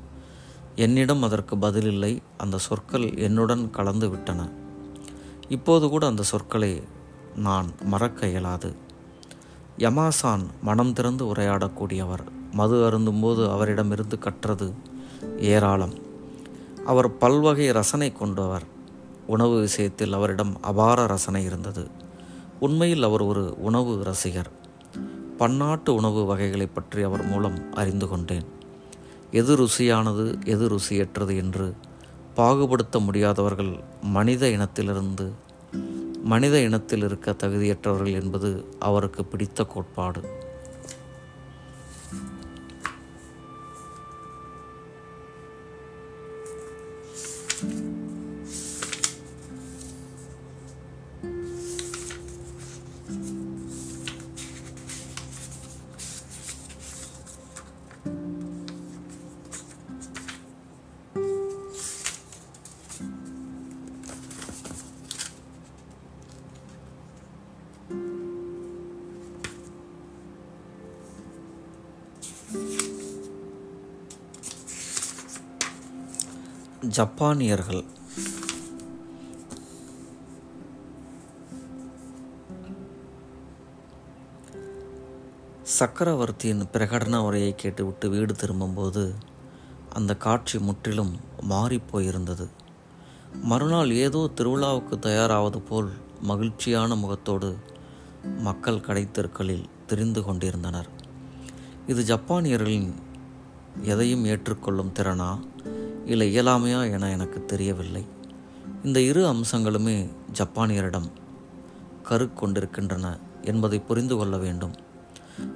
என்னிடம் அதற்கு பதிலில்லை அந்த சொற்கள் என்னுடன் கலந்து விட்டன. இப்போது கூட அந்த சொற்களை நான் மறக்க இயலாது. யமாசான் மனம் திறந்து உரையாடக்கூடியவர். மது அருந்தும்போது அவரிடமிருந்து கற்றது ஏராளம். அவர் பல்வகை ரசனை கொண்டவர். உணவு விஷயத்தில் அவரிடம் அபார ரசனை இருந்தது. உண்மையில் அவர் ஒரு உணவு ரசிகர். பன்னாட்டு உணவு வகைகளை பற்றி அவர் மூலம் அறிந்து கொண்டேன். எது ருசியானது எது ருசியற்றது என்று பாகுபடுத்த முடியாதவர்கள் மனித இனத்திலிருந்து மனித இனத்தில் இருக்க தகுதியற்றவர்கள் என்பது அவருக்கு பிடித்த கோட்பாடு. ஜப்பானியர்கள். சக்கரவர்த்தியின் பிரகடன உரையை கேட்டுவிட்டு வீடு திரும்பும்போது அந்த காட்சி முற்றிலும் மாறிப்போயிருந்தது மறுநாள் ஏதோ திருவிழாவுக்கு தயாராவது போல் மகிழ்ச்சியான முகத்தோடு மக்கள் கடைத்தெருக்களில் திரிந்து கொண்டிருந்தனர். இது ஜப்பானியர்களின் எதையும் ஏற்றுக்கொள்ளும் திறனா? இல்லை இயலாமையா என எனக்கு தெரியவில்லை. இந்த இரு அம்சங்களுமே ஜப்பானியரிடம் கரு கொண்டிருக்கின்றன என்பதை புரிந்து கொள்ள வேண்டும்.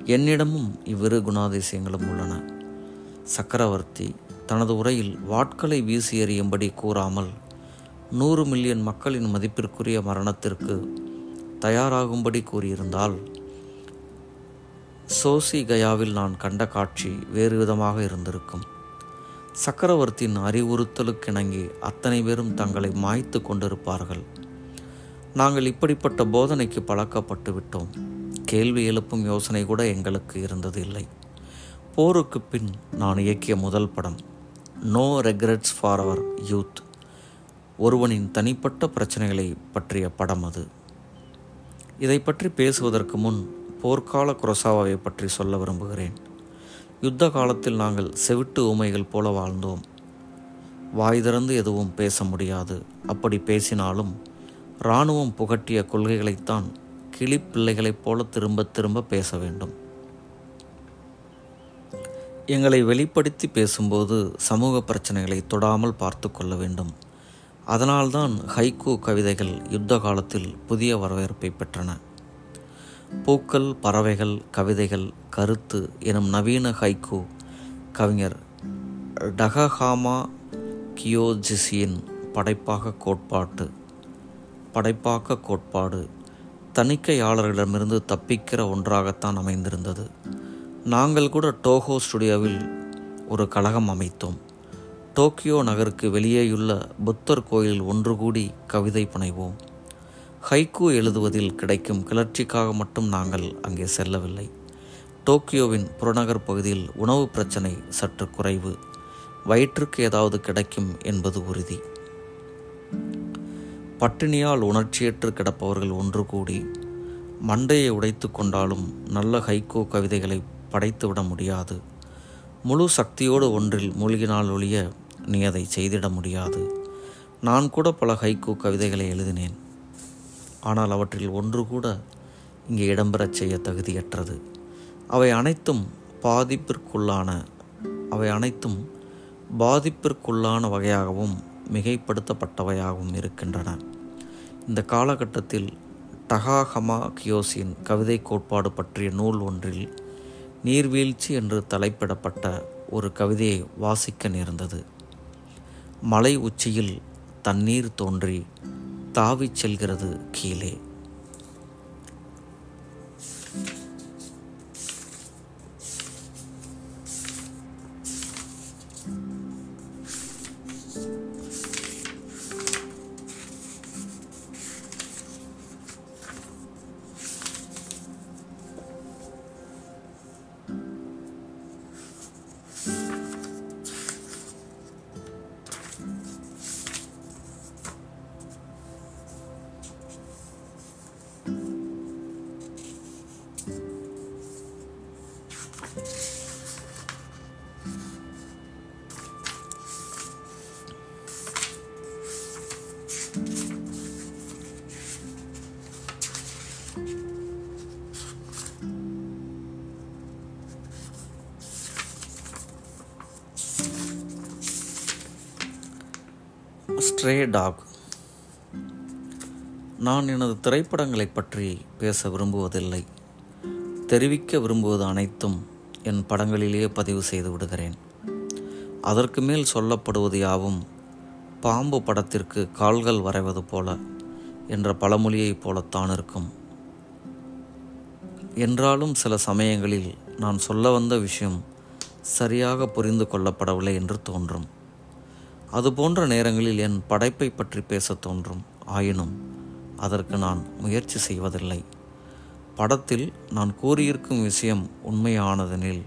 என்னிடமும் இவ்விரு குணாதிசயங்களும் உள்ளன. சக்கரவர்த்தி தனது உரையில் வாட்களை வீசி எறியும்படி கூறாமல் நூறு மில்லியன் மக்களின் மதிப்பிற்குரிய மரணத்திற்கு தயாராகும்படி கூறியிருந்தால் சோசி கயாவில் நான் கண்ட காட்சி வேறு விதமாக இருந்திருக்கும். சக்கரவர்த்தியின் அறிவுறுத்தலுக்கிணங்கி அத்தனை பேரும் தங்களை மாய்த்து கொண்டிருப்பார்கள். நாங்கள் இப்படிப்பட்ட போதனைக்கு பழக்கப்பட்டு விட்டோம். கேள்வி எழுப்பும் யோசனை கூட எங்களுக்கு இருந்தது இல்லை போருக்கு பின் நான் இயக்கிய முதல் படம் no regrets for our youth ஒருவனின் தனிப்பட்ட பிரச்சனைகளை பற்றிய படம் அது. இதை பற்றி பேசுவதற்கு முன் போர்க்கால குரசாவாவை பற்றி சொல்ல விரும்புகிறேன். யுத்த காலத்தில் நாங்கள் செவிட்டு ஊமைகள் போல வாழ்ந்தோம். வாய் திறந்து எதுவும் பேச முடியாது. அப்படி பேசினாலும் இராணுவம் புகட்டிய கொள்கைகளைத்தான் கிளி பிள்ளைகளைப் போல திரும்ப திரும்ப பேச வேண்டும். எங்களை வெளிப்படுத்தி பேசும்போது சமூக பிரச்சனைகளை தொடாமல் பார்த்து கொள்ள வேண்டும். அதனால்தான் ஹைக்கூ கவிதைகள் யுத்த காலத்தில் புதிய வரவேற்பை பெற்றன. பூக்கள் பறவைகள் கவிதைகள் கருத்து எனும் நவீன ஹைக்கூ கவிஞர் டகஹாமா கியோஜிசியின் படைப்பாக கோட்பாட்டு படைப்பாக்க கோட்பாடு தணிக்கையாளர்களிடமிருந்து தப்பிக்கிற ஒன்றாகத்தான் அமைந்திருந்தது. நாங்கள் கூட டோஹோ ஸ்டுடியோவில் ஒரு கழகம் அமைத்தோம். டோக்கியோ நகருக்கு வெளியேயுள்ள புத்தர் கோயில் ஒன்று கூடி கவிதை புனைவோம் ஹைக்கூ எழுதுவதில் கிடைக்கும் கிளர்ச்சிக்காக மட்டும் நாங்கள் அங்கே செல்லவில்லை. டோக்கியோவின் புறநகர் பகுதியில் உணவு பிரச்சனை சற்று குறைவு. வயிற்றுக்கு ஏதாவது கிடைக்கும் என்பது உறுதி. பட்டினியால் உணர்ச்சியற்று கிடப்பவர்கள் ஒன்று கூடி மண்டையை உடைத்து கொண்டாலும் நல்ல ஹைகோ கவிதைகளை படைத்துவிட முடியாது. முழு சக்தியோடு ஒன்றில் மூழ்கினால் ஒழிய நீ அதை செய்திட முடியாது. நான் கூட பல ஹைகோ கவிதைகளை எழுதினேன். ஆனால் அவற்றில் ஒன்று கூட இங்கே இடம்பெறச் செய்ய தகுதியற்றது. அவை அனைத்தும் பாதிப்பிற்குள்ளான அவை அனைத்தும் பாதிப்பிற்குள்ளான வகையாகவும் மிகைப்படுத்தப்பட்டவையாகவும் இருக்கின்றன. இந்த காலகட்டத்தில் டகாஹமா கியோசின் கவிதை கோட்பாடு பற்றிய நூல் ஒன்றில் நீர்வீழ்ச்சி என்று தலைப்பிடப்பட்ட ஒரு கவிதையை வாசிக்க நேர்ந்தது. மலை உச்சியில் தண்ணீர் தோன்றி தாவிச் செல்கிறது கீழே. ஸ்ட்ரே டாக் நான் எனது திரைப்படங்களை பற்றி பேச விரும்புவதில்லை. தெரிவிக்க விரும்புவது அனைத்தும் என் படங்களிலேயே பதிவு செய்து விடுகிறேன். அதற்கு மேல் சொல்லப்படுவது யாவும் பாம்பு படத்திற்கு கால்கள் வரைவது போல என்ற பழமொழியைப் போலத்தான் இருக்கும். என்றாலும் சில சமயங்களில் நான் சொல்ல வந்த விஷயம் சரியாக புரிந்து கொள்ளப்படவில்லை என்று தோன்றும். அது போன்ற நேரங்களில் என் படைப்பை பற்றி பேச தோன்றும். ஆயினும் அதற்கு நான் முயற்சி செய்வதில்லை. படத்தில் நான் கூறியிருக்கும் விஷயம் உண்மையானதெனில்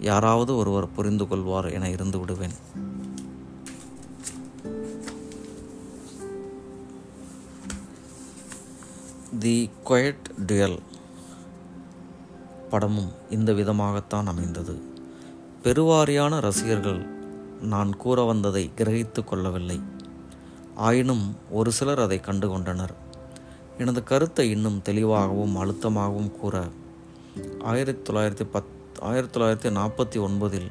யாராவது ஒருவர் புரிந்து கொள்வார் என இருந்து விடுவேன். தி குயட் டுயல் படமும் இந்த விதமாகத்தான் அமைந்தது. பெருவாரியான ரசிகர்கள் நான் கூற வந்ததை கிரகித்து கொள்ளவில்லை. ஆயினும் ஒரு சிலர் அதை கண்டுகொண்டனர். எனது கருத்தை இன்னும் தெளிவாகவும் அழுத்தமாகவும் கூற ஆயிரத்தி தொள்ளாயிரத்தி பத் ஆயிரத்தி தொள்ளாயிரத்தி நாற்பத்தி ஒன்பதில்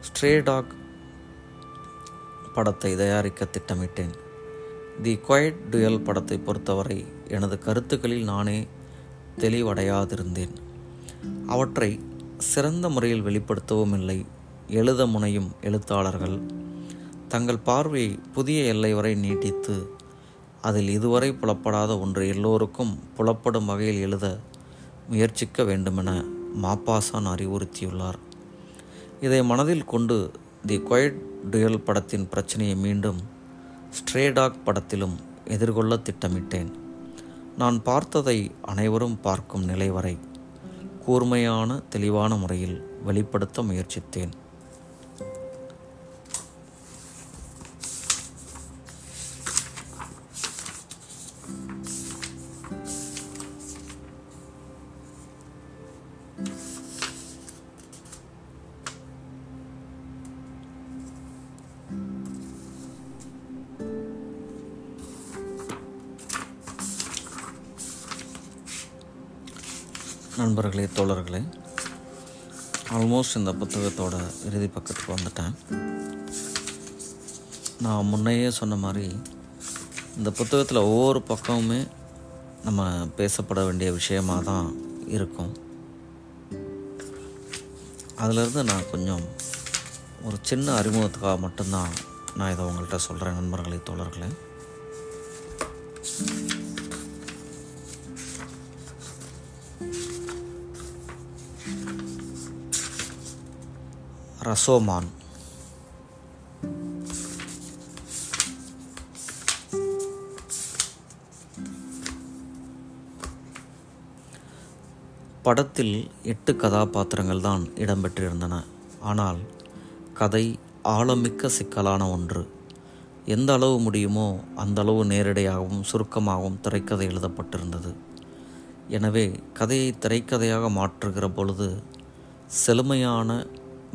ஸ்ட்ரேடாக் படத்தை தயாரிக்க திட்டமிட்டேன். தி குவைட் டுயல் படத்தை பொறுத்தவரை எனது கருத்துக்களில் நானே தெளிவடையாதிருந்தேன். அவற்றை சிறந்த முறையில் வெளிப்படுத்தவும் இல்லை. எழுத முனையும் எழுத்தாளர்கள். தங்கள் பார்வையை புதிய எல்லை வரை நீட்டித்து அதில் இதுவரை புலப்படாத ஒன்று எல்லோருக்கும் புலப்படும் வகையில் எழுத முயற்சிக்க வேண்டுமென மாப்பாசான் அறிவுறுத்தியுள்ளார். இதை மனதில் கொண்டு தி குவைட் டுயல் படத்தின் பிரச்சனையை மீண்டும் ஸ்ட்ரேடாக் படத்திலும் எதிர்கொள்ள திட்டமிட்டேன். நான் பார்த்ததை அனைவரும் பார்க்கும் நிலை வரை கூர்மையான தெளிவான முறையில் வெளிப்படுத்த முயற்சித்தேன். ஆல்மோஸ்ட் இந்த புத்தகத்தோட இறுதி பக்கத்துக்கு வந்துட்டேன். நான் முன்னையே சொன்ன மாதிரி இந்த புத்தகத்தில் ஒவ்வொரு பக்கமுமே நம்ம பேசப்பட வேண்டிய விஷயமாக தான் இருக்கும். அதிலிருந்து நான் கொஞ்சம் ஒரு சின்ன அறிமுகத்துக்காக மட்டும்தான் நான் இதை உங்கள்கிட்ட சொல்கிறேன் நண்பர்களே தோழர்களே. ரசோமான் படத்தில் எட்டு கதாபாத்திரங்கள் தான் இடம்பெற்றிருந்தன. ஆனால் கதை ஆழமிக்க சிக்கலான ஒன்று. எந்த அளவு முடியுமோ அந்த அளவு நேரடியாகவும் சுருக்கமாகவும் திரைக்கதை எழுதப்பட்டிருந்தது. எனவே கதையை திரைக்கதையாக மாற்றுகிற பொழுது செழுமையான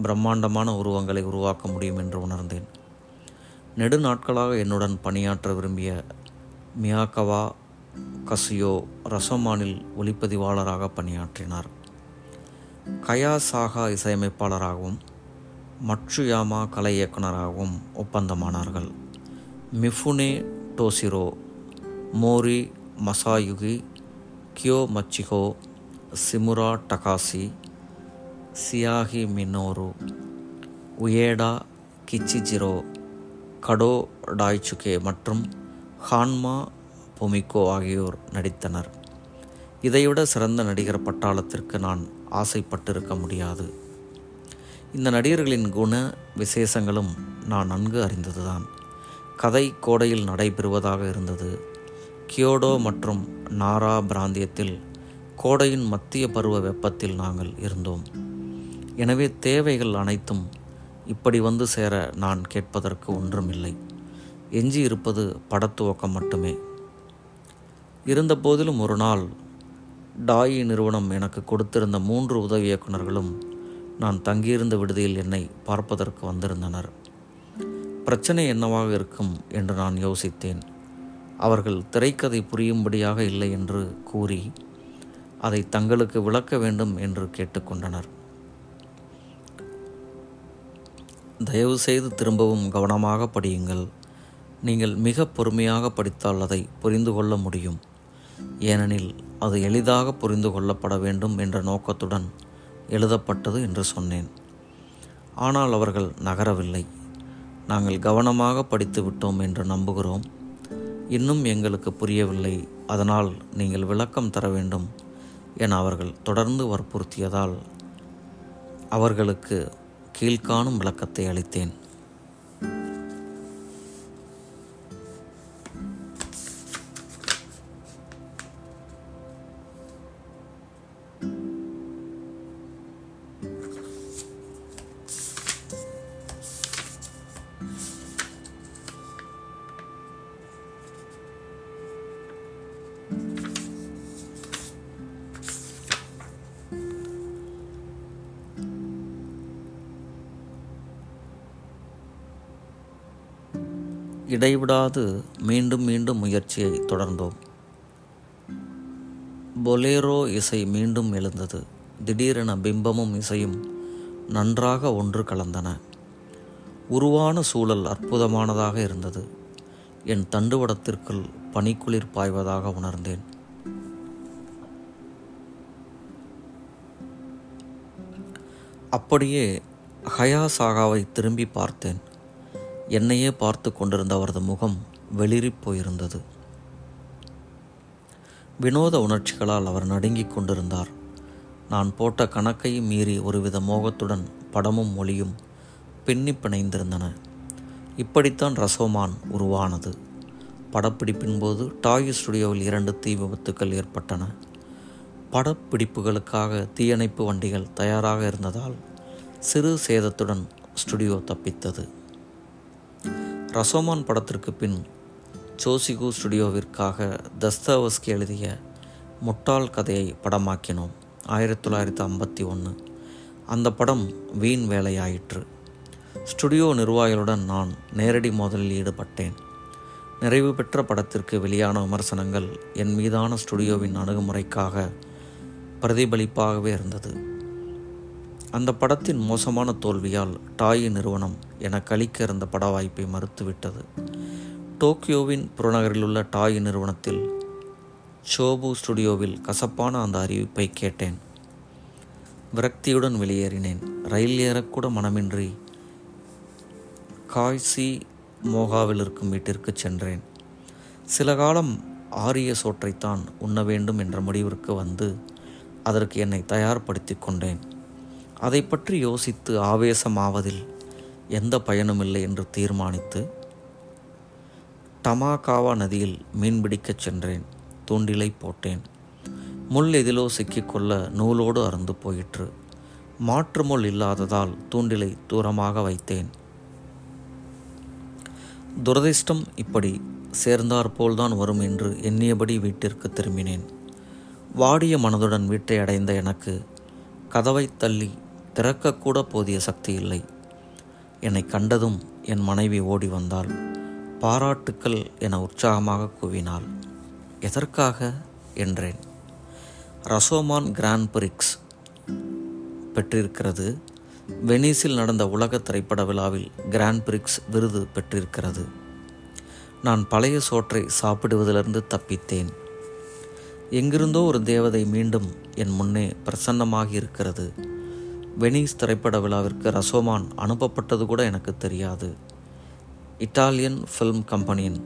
பிரம்மாண்டமான உருவங்களை உருவாக்க முடியும் என்று உணர்ந்தேன். நெடுநாட்களாக என்னுடன் பணியாற்ற விரும்பிய மியாக்கவா கசியோ ரசோமானில் ஒளிப்பதிவாளராக பணியாற்றினார். கயா சாகா இசையமைப்பாளராகவும் மட்சுயாமா கலை இயக்குனராகவும் ஒப்பந்தமானார்கள். மிஃபுனே டோசிரோ மோரி மசாயுகி கியோ மச்சிகோ சிமுரா டகாசி சியாகி மினோரு உயேடா கிச்சிஜிரோ கடோ டாய்ச்சுகே மற்றும் ஹான்மா பொமிகோ ஆகியோர் நடித்தனர். இதைவிட சிறந்த நடிகர் பட்டாளத்திற்கு நான் ஆசைப்பட்டிருக்க முடியாது. இந்த நடிகர்களின் குண விசேஷங்களும் நான் நன்கு அறிந்ததுதான். கதை கோடையில் நடைபெறுவதாக இருந்தது. கியோடோ மற்றும் நாரா பிராந்தியத்தில் கோடையின் மத்திய பருவ வெப்பத்தில் நாங்கள் இருந்தோம். எனவே தேவைகள் அனைத்தும் இப்படி வந்து சேர நான் கேட்பதற்கு ஒன்றுமில்லை. எஞ்சி இருப்பது படத்துவக்கம் மட்டுமே. இருந்தபோதிலும் ஒரு நாள் டாயி நிறுவனம் எனக்கு கொடுத்திருந்த மூன்று உதவி இயக்குநர்களும் நான் தங்கியிருந்த விடுதியில் என்னை பார்ப்பதற்கு வந்திருந்தனர். பிரச்சனை என்னவாக இருக்கும் என்று நான் யோசித்தேன். அவர்கள் திரைக்கதை புரியும்படியாக இல்லை என்று கூறி அதை தங்களுக்கு விளக்க வேண்டும் என்று கேட்டுக்கொண்டனர். தயவு செய்து திரும்பவும் கவனமாக படியுங்கள். நீங்கள் மிக பொறுமையாக படித்தால் அதை புரிந்து கொள்ள முடியும். ஏனெனில் அது எளிதாக புரிந்து கொள்ளப்பட வேண்டும் என்ற நோக்கத்துடன் எழுதப்பட்டது என்று சொன்னேன். ஆனால் அவர்கள் நகரவில்லை. நாங்கள் கவனமாக படித்து விட்டோம் என்று நம்புகிறோம். இன்னும் எங்களுக்கு புரியவில்லை. அதனால் நீங்கள் விளக்கம் தர வேண்டும் என அவர்கள் தொடர்ந்து வற்புறுத்தியதால் அவர்களுக்கு கீழ்காணும் விளக்கத்தை அளித்தேன். இடைவிடாது மீண்டும் மீண்டும் முயற்சியை தொடர்ந்தோம். பொலேரோ இசை மீண்டும் எழுந்தது. திடீரென பிம்பமும் இசையும் நன்றாக ஒன்று கலந்தன. உருவான சூழல் அற்புதமானதாக இருந்தது. என் தண்டுவடத்திற்குள் பனிக்குளிர் பாய்வதாக உணர்ந்தேன். அப்படியே ஹயா சாகாவை திரும்பி பார்த்தேன். என்னையே பார்த்து கொண்டிருந்த அவரது முகம் வெளிரிப் போயிருந்தது. வினோத உணர்ச்சிகளால் அவர் நடுங்கிக் கொண்டிருந்தார். நான் போட்ட கணக்கை மீறி ஒருவித மோகத்துடன் படமும் மொழியும் பின்னி பிணைந்திருந்தன. இப்படித்தான் ரசோமான் உருவானது. படப்பிடிப்பின் போது டாய் ஸ்டுடியோவில் இரண்டு தீ விபத்துக்கள் ஏற்பட்டன. படப்பிடிப்புகளுக்காக தீயணைப்பு வண்டிகள் தயாராக இருந்ததால் சிறு சேதத்துடன் ஸ்டுடியோ தப்பித்தது. ரசோமான் படத்திற்கு பின் சோசிகு ஸ்டுடியோவிற்காக தஸ்தாவஸ்கி எழுதிய முட்டாள் கதையை படமாக்கினோம். ஆயிரத்தி தொள்ளாயிரத்தி ஐம்பத்தி ஒன்று அந்த படம் வீண் வேலையாயிற்று. ஸ்டுடியோ நிர்வாகிகளுடன் நான் நேரடி மோதலில் ஈடுபட்டேன். நிறைவு பெற்ற படத்திற்கு வெளியான விமர்சனங்கள் என் மீதான ஸ்டுடியோவின் அணுகுமுறைக்காக பிரதிபலிப்பாகவே இருந்தது. அந்த படத்தின் மோசமான தோல்வியால் டாயி நிறுவனம் என கழிக்க இருந்த பட வாய்ப்பை மறுத்துவிட்டது. டோக்கியோவின் புறநகரிலுள்ள டாய் நிறுவனத்தில் ஷோபு ஸ்டுடியோவில் கசப்பான அந்த அறிவிப்பை கேட்டேன். விரக்தியுடன் வெளியேறினேன். ரயில் ஏறக்கூட மனமின்றி காய்சி மோகாவில் இருக்கும் வீட்டிற்கு சென்றேன். சில காலம் ஆரிய சோற்றைத்தான் உண்ண வேண்டும் என்ற முடிவிற்கு வந்து அதற்கு என்னை தயார்படுத்தி கொண்டேன். அதை பற்றி யோசித்து ஆவேசமாவதில் எந்த பயனுமில்லை என்று தீர்மானித்து டமாகாவா நதியில் மீன்பிடிக்கச் சென்றேன் தூண்டிலை போட்டேன். முள் எதிலோ சிக்கிக்கொள்ள நூலோடு அறந்து போயிற்று. மாற்று முள் இல்லாததால் தூண்டிலை தூரமாக வைத்தேன். துரதிர்ஷ்டம் இப்படி சேர்ந்தாற்போல்தான் வரும் என்று எண்ணியபடி வீட்டிற்கு திரும்பினேன். வாடிய மனதுடன் வீட்டை அடைந்த எனக்கு கதவை தள்ளி திறக்கக்கூட போதிய சக்தி இல்லை. என்னை கண்டதும் என் மனைவி ஓடி வந்தாள். பாராட்டுக்கள் என உற்சாகமாக கூவினாள். எதற்காக? என்றேன். ரசோமான் கிராண்ட் பிரிக்ஸ் பெற்றிருக்கிறது. வெனிஸில் நடந்த உலக திரைப்பட விழாவில் கிராண்ட் பிரிக்ஸ் விருது பெற்றிருக்கிறது. நான் பழைய சோற்றை சாப்பிடுவதிலிருந்து தப்பித்தேன். எங்கிருந்தோ ஒரு தேவதை மீண்டும் என் முன்னே பிரசன்னமாகி இருக்கிறது வெனிஸ் திரைப்பட விழாவிற்கு ரசோமான் அனுப்பப்பட்டது கூட எனக்கு தெரியாது. இட்டாலியன் ஃபில்ம் கம்பெனியின்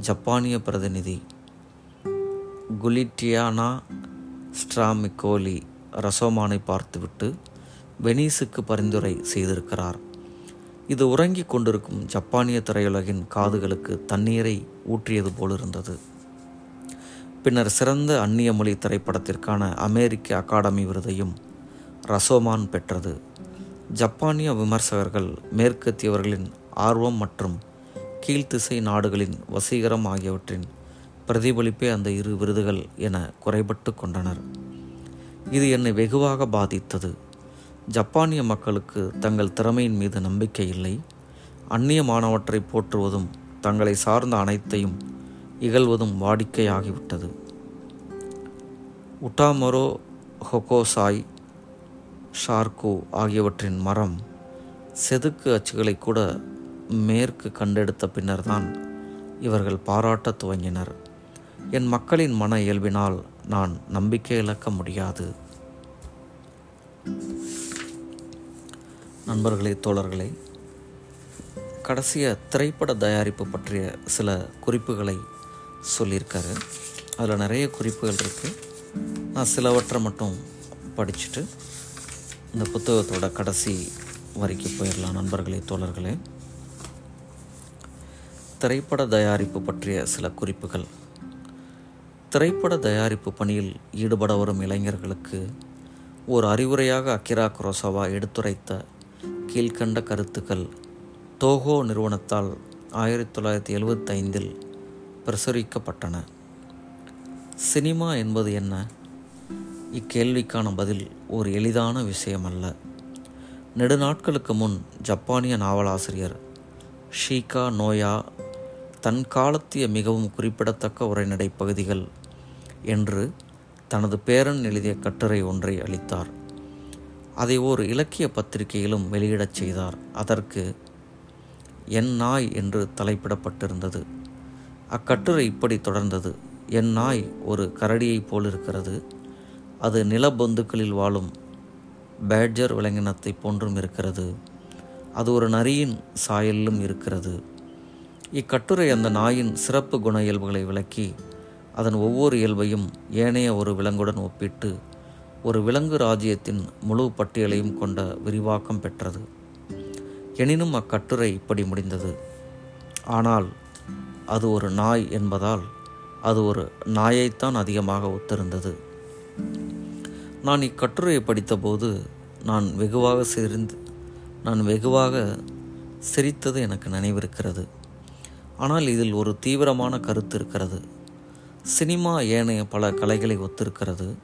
ஜப்பானிய பிரதிநிதி குலிட்டியானா ஸ்ட்ராமிகோலி ரசோமானை பார்த்துவிட்டு வெனீஸுக்கு பரிந்துரை செய்திருக்கிறார். இது உறங்கிக் கொண்டிருக்கும் ஜப்பானிய திரையுலகின் காதுகளுக்கு தண்ணீரை ஊற்றியது போலிருந்தது. பின்னர் சிறந்த அந்நிய மொழி திரைப்படத்திற்கான அமெரிக்க அகாடமி விருதையும் ரசோமான் பெற்றது. ஜப்பானிய விமர்சகர்கள் மேற்கத்தியவர்களின் ஆர்வம் மற்றும் கீழ்த்திசை நாடுகளின் வசீகரம் ஆகியவற்றின் பிரதிபலிப்பே அந்த இரு விருதுகள் என குறைபட்டு கொண்டனர். இது என்னை வெகுவாக பாதித்தது. ஜப்பானிய மக்களுக்கு தங்கள் திறமையின் மீது நம்பிக்கை இல்லை. அந்நியமானவற்றை போற்றுவதும் தங்களை சார்ந்த அனைத்தையும் இகழ்வதும் வாடிக்கையாகிவிட்டது. உட்டாமரோ ஹொகோசாய் ஷார்கோ ஆகியவற்றின் மரம் செதுக்கு அச்சுகளை கூட மேற்கு கண்டெடுத்த பின்னர்தான் இவர்கள் பாராட்டத் துவங்கினர். என் மக்களின் மன இயல்பினால் நான் நம்பிக்கை இழக்க முடியாது. நண்பர்களே தோழர்களே கடைசிய திரைப்பட தயாரிப்பு பற்றிய சில குறிப்புகளை சொல்லியிருக்காரு. அதில் நிறைய குறிப்புகள் இருக்குது நான் சிலவற்றை மட்டும் படிச்சுட்டு இந்த புத்தகத்தோட கடைசி வரைக்கு போயிடலாம் நண்பர்களே தோழர்களே. திரைப்பட தயாரிப்பு பற்றிய சில குறிப்புகள். திரைப்பட தயாரிப்பு பணியில் ஈடுபட வரும் இளைஞர்களுக்கு ஒரு அறிவுரையாக அக்கிரா குரோசோவா எடுத்துரைத்த கீழ்கண்ட கருத்துக்கள் தோகோ நிறுவனத்தால் ஆயிரத்தி தொள்ளாயிரத்தி எழுபத்தைந்தில் பிரசுரிக்கப்பட்டன. சினிமா என்பது என்ன? இக்கேள்விக்கான பதில் ஒரு எளிதான விஷயம் அல்ல நெடுநாட்களுக்கு முன் ஜப்பானிய நாவலாசிரியர் ஷீகா நோயா தன் காலத்திய மிகவும் குறிப்பிடத்தக்க உரைநடை பகுதிகள் என்று தனது பேரன் எழுதிய கட்டுரை ஒன்றை அளித்தார். அதை ஒரு இலக்கிய பத்திரிகையிலும் வெளியிடச் செய்தார். அதற்கு என் நாய் என்று தலைப்பிடப்பட்டிருந்தது. அக்கட்டுரை இப்படி தொடர்ந்தது. என் நாய் ஒரு கரடியைப் போல் இருக்கிறது அது நிலப்பந்துக்களில் வாழும். பேட்ஜர் விலங்கினத்தைப் போன்றும் இருக்கிறது. அது ஒரு நரியின் சாயலிலும் இருக்கிறது. இக்கட்டுரை அந்த நாயின் சிறப்பு குண இயல்புகளை விளக்கி அதன் ஒவ்வொரு இயல்பையும் ஏனைய ஒரு விலங்குடன் ஒப்பிட்டு ஒரு விலங்கு ராஜ்யத்தின் முழு பட்டியலையும் கொண்ட விரிவாக்கம் பெற்றது. எனினும் அக்கட்டுரை இப்படி முடிந்தது. ஆனால் அது ஒரு நாய் என்பதால் அது ஒரு நாயைத்தான் அதிகமாக ஒத்திருந்தது. நான் இக்கட்டுரையை படித்தபோது நான் வெகுவாக சிரிந்து நான் வெகுவாக சிரித்தது எனக்கு நினைவிருக்கிறது. ஆனால் இதில் ஒரு தீவிரமான கருத்து இருக்கிறது. சினிமா ஏனைய பல கலைகளை ஒத்திருக்கிறது.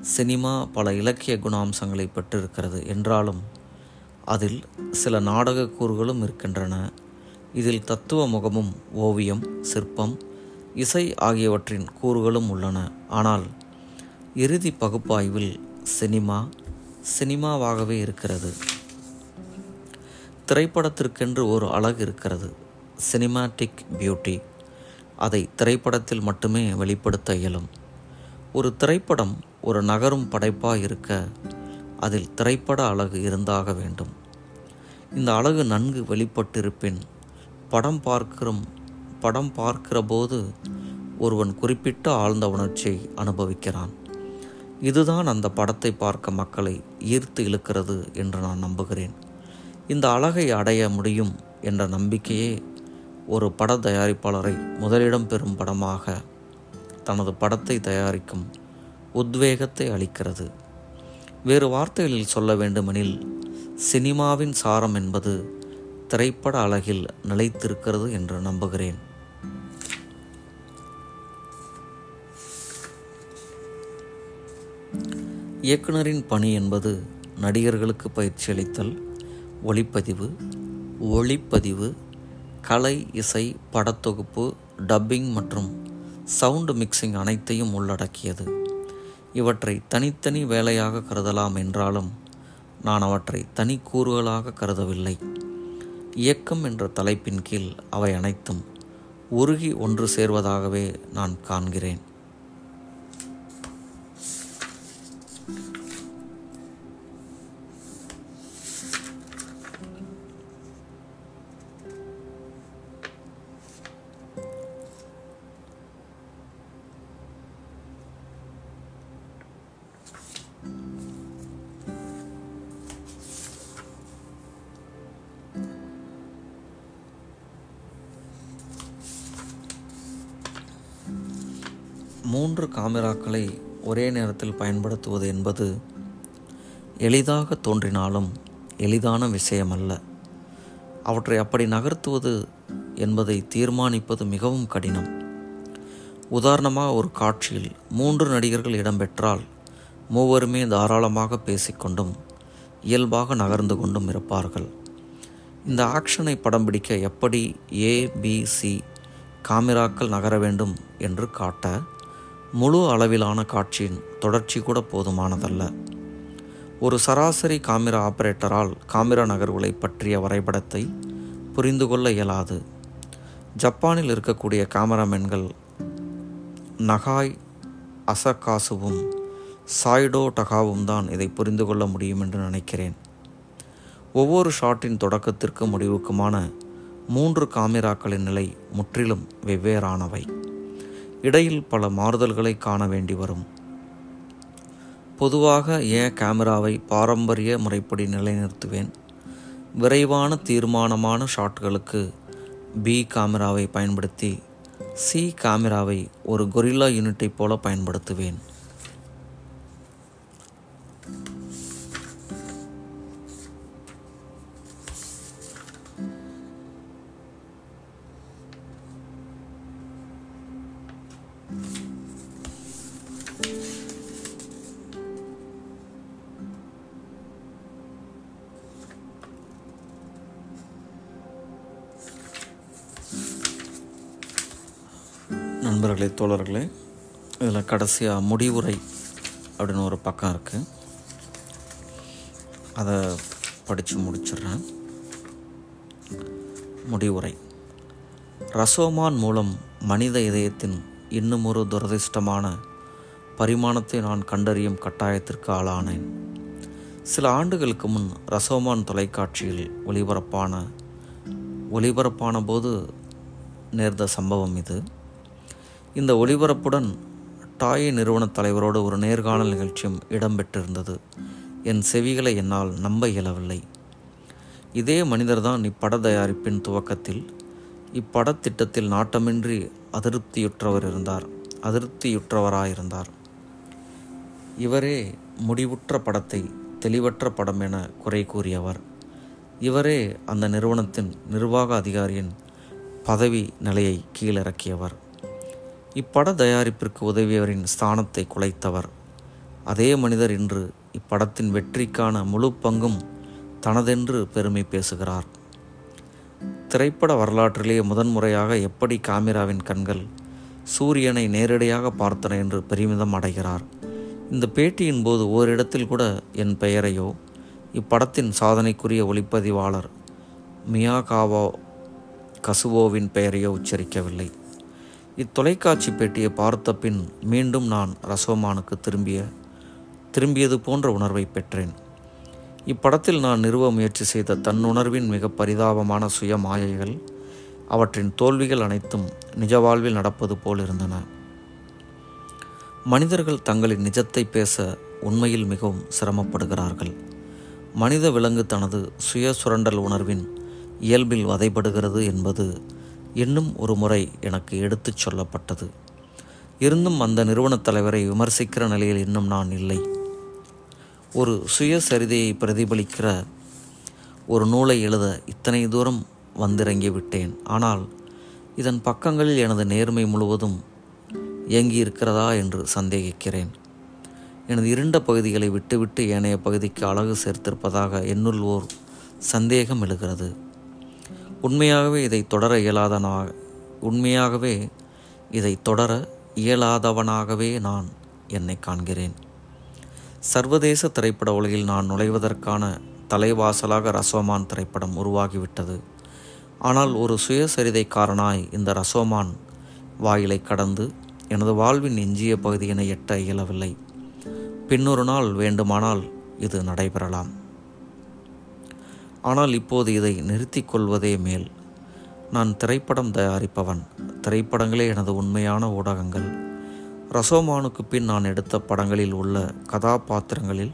சினிமா பல இலக்கிய குணாம்சங்களை பெற்றிருக்கிறது என்றாலும் அதில் சில நாடக கூறுகளும் இருக்கின்றன. இதில் தத்துவ முகமும் ஓவியம் சிற்பம் இசை ஆகியவற்றின் கூறுகளும் உள்ளன. ஆனால் இறுதி பகுப்பாய்வில் சினிமா சினிமாவாகவே இருக்கிறது. திரைப்படத்திற்கென்று ஒரு அழகு இருக்கிறது. சினிமாட்டிக் பியூட்டி அதை திரைப்படத்தில் மட்டுமே வெளிப்படுத்த இயலும். ஒரு திரைப்படம் ஒரு நகரும் படைப்பாக இருக்க அதில் திரைப்பட அழகு இருந்தாக வேண்டும். இந்த அழகு நன்கு வெளிப்பட்டிருப்பின் படம் பார்க்கிறோம் படம் பார்க்கிற போது ஒருவன் குறிப்பிட்ட ஆழ்ந்த உணர்ச்சியை அனுபவிக்கிறான். இதுதான் அந்த படத்தை பார்க்க மக்களை ஈர்த்து இழுக்கிறது என்று நான் நம்புகிறேன். இந்த அழகை அடைய முடியும் என்ற நம்பிக்கையே ஒரு பட தயாரிப்பாளரை முதலிடம் பெறும் படமாக தனது படத்தை தயாரிக்கும் உத்வேகத்தை அளிக்கிறது. வேறு வார்த்தைகளில் சொல்ல வேண்டுமெனில் சினிமாவின் சாரம் என்பது திரைப்பட அழகில் நிலைத்திருக்கிறது என்று நம்புகிறேன். இயக்குனரின் பணி என்பது நடிகர்களுக்கு பயிற்சி அளித்தல் ஒளிப்பதிவு ஒளிப்பதிவு கலை இசை படத்தொகுப்பு டப்பிங் மற்றும் சவுண்டு மிக்சிங் அனைத்தையும் உள்ளடக்கியது. இவற்றை தனித்தனி வேலையாக கருதலாம் என்றாலும் நான் அவற்றை தனி கூறுகளாக கருதவில்லை. இயக்கம் என்ற தலைப்பின் கீழ் அவை அனைத்தும் உருகி ஒன்று சேர்வதாகவே நான் காண்கிறேன். காமெராக்களை ஒரே நேரத்தில் பயன்படுத்துவது என்பது எளிதாக தோன்றினாலும் எளிதான விஷயமல்ல. அவற்றை அப்படி நகர்த்துவது என்பதை தீர்மானிப்பது மிகவும் கடினம். உதாரணமாக ஒரு காட்சியில் மூன்று நடிகர்கள் இடம்பெற்றால் மூவருமே தாராளமாக பேசிக்கொண்டும் இயல்பாக நகர்ந்து கொண்டும் இருப்பார்கள். இந்த ஆக்ஷனை படம் பிடிக்க எப்படி ஏபிசி காமிராக்கள் நகர வேண்டும் என்று காட்ட முழு அளவிலான காட்சியின் தொடர்ச்சி கூட போதுமானதல்ல. ஒரு சராசரி காமிரா ஆபரேட்டரால் காமிரா நகர்வுகளை பற்றிய வரைபடத்தை புரிந்து கொள்ள இயலாது. ஜப்பானில் இருக்கக்கூடிய கேமராமேன்கள் நகாய் அசகாசுவும் சாய்டோ டகாவும் தான் இதை புரிந்து கொள்ள முடியும் என்று நினைக்கிறேன். ஒவ்வொரு ஷாட்டின் தொடக்கத்திற்கு முடிவுக்குமான மூன்று காமிராக்களின் நிலை முற்றிலும் வெவ்வேறானவை. இடையில் பல மாறுதல்களை காண வேண்டி வரும். பொதுவாக ஏ கேமராவை பாரம்பரிய முறைப்படி நிலைநிறுத்துவேன். விரைவான தீர்மானமான ஷாட்களுக்கு பி கேமராவை பயன்படுத்தி சி கேமராவை ஒரு கொரில்லா யூனிட்டை போல பயன்படுத்துவேன். தோழர்களே இதில் கடைசியாக முடிவுரை அப்படின்னு ஒரு பக்கம் இருக்குது அதை படித்து முடிச்சிடுறேன். முடிவுரை. ரசோமான் மூலம் மனித இதயத்தின் இன்னும் ஒரு துரதிர்ஷ்டமான பரிமாணத்தை நான் கண்டறியும் கட்டாயத்திற்கு ஆளானேன். சில ஆண்டுகளுக்கு முன் ரசோமான் தொலைக்காட்சியில் ஒளிபரப்பான ஒளிபரப்பான போது நேர்ந்த சம்பவம் இது. இந்த ஒளிபரப்புடன் டாய் நிறுவன தலைவரோடு ஒரு நேர்காணல் நிகழ்ச்சியும் இடம்பெற்றிருந்தது. என் செவிகளை என்னால் நம்ப இயலவில்லை. இதே மனிதர்தான் இப்பட தயாரிப்பின் துவக்கத்தில் இப்படத்திட்டத்தில் நாட்டமின்றி அதிருப்தியுற்றவர் இருந்தார் அதிருப்தியுற்றவராயிருந்தார். இவரே முடிவுற்ற படத்தை தெளிவற்ற படம் என குறை கூறியவர். இவரே அந்த நிறுவனத்தின் நிர்வாக அதிகாரியின் பதவி நிலையை கீழிறக்கியவர். இப்பட தயாரிப்பிற்கு உதவியவரின் ஸ்தானத்தை குலைத்தவர். அதே மனிதர் இன்று இப்படத்தின் வெற்றிக்கான முழு பங்கும் தனதென்று பெருமை பேசுகிறார். திரைப்பட வரலாற்றிலே முதன்முறையாக எப்படி காமிராவின் கண்கள் சூரியனை நேரடியாக பார்த்தன என்று பெருமிதம் அடைகிறார். இந்த பேட்டியின் போது ஓரிடத்தில் கூட என் பெயரையோ இப்படத்தின் சாதனைக்குரிய ஒளிப்பதிவாளர் மியாகாவோ கசுவோவின் பெயரையோ உச்சரிக்கவில்லை. இத்தொலைக்காட்சி பேட்டியை பார்த்த பின் மீண்டும் நான் ரசோமானுக்கு திரும்பிய திரும்பியது போன்ற உணர்வை பெற்றேன். இப்படத்தில் நான் நிறுவ முயற்சி செய்த தன்னுணர்வின் மிக பரிதாபமான சுய மாயைகள் அவற்றின் தோல்விகள் அனைத்தும் நிஜ வாழ்வில் நடப்பது போல் இருந்தன. மனிதர்கள் தங்களின் நிஜத்தை பேச உண்மையில் மிகவும் சிரமப்படுகிறார்கள். மனித விலங்கு தனது சுய சுரண்டல் உணர்வின் இயல்பில் வதைப்படுகிறது என்பது இன்னும் ஒரு முறை எனக்கு எடுத்துச் சொல்லப்பட்டது. இருந்தும் அந்த நிறுவனத் தலைவரை விமர்சிக்கிற நிலையில் இன்னும் நான் இல்லை. ஒரு சுயசரிதையை பிரதிபலிக்கிற ஒரு நூலை எழுத இத்தனை தூரம் வந்திறங்கி விட்டேன். ஆனால் இதன் பக்கங்களில் எனது நேர்மை முழுவதும் இயங்கி இருக்கிறதா என்று சந்தேகிக்கிறேன். எனது இருண்ட பகுதிகளை விட்டுவிட்டு ஏனைய பகுதிக்கு அழகு சேர்த்திருப்பதாக என்னுள் ஓர் சந்தேகம் எழுகிறது. உண்மையாகவே இதை தொடர இயலாதனாக உண்மையாகவே இதை தொடர இயலாதவனாகவே நான் என்னை காண்கிறேன். சர்வதேச திரைப்பட உலகில் நான் நுழைவதற்கான தலைவாசலாக ரசோமான் திரைப்படம் உருவாகிவிட்டது. ஆனால் ஒரு சுயசரிதைக்காரனாய் இந்த ரசோமான் வாயிலை கடந்து எனது வாழ்வின் எஞ்சிய பகுதியினை எட்ட இயலவில்லை. பின்னொரு நாள் வேண்டுமானால் இது நடைபெறலாம். ஆனால் இப்போது இதை நிறுத்திக் கொள்வதே மேல். நான் திரைப்படம் தயாரிப்பவன். திரைப்படங்களே எனது உண்மையான ஊடகங்கள். ரசோமானுக்கு பின் நான் எடுத்த படங்களில் உள்ள கதாபாத்திரங்களில்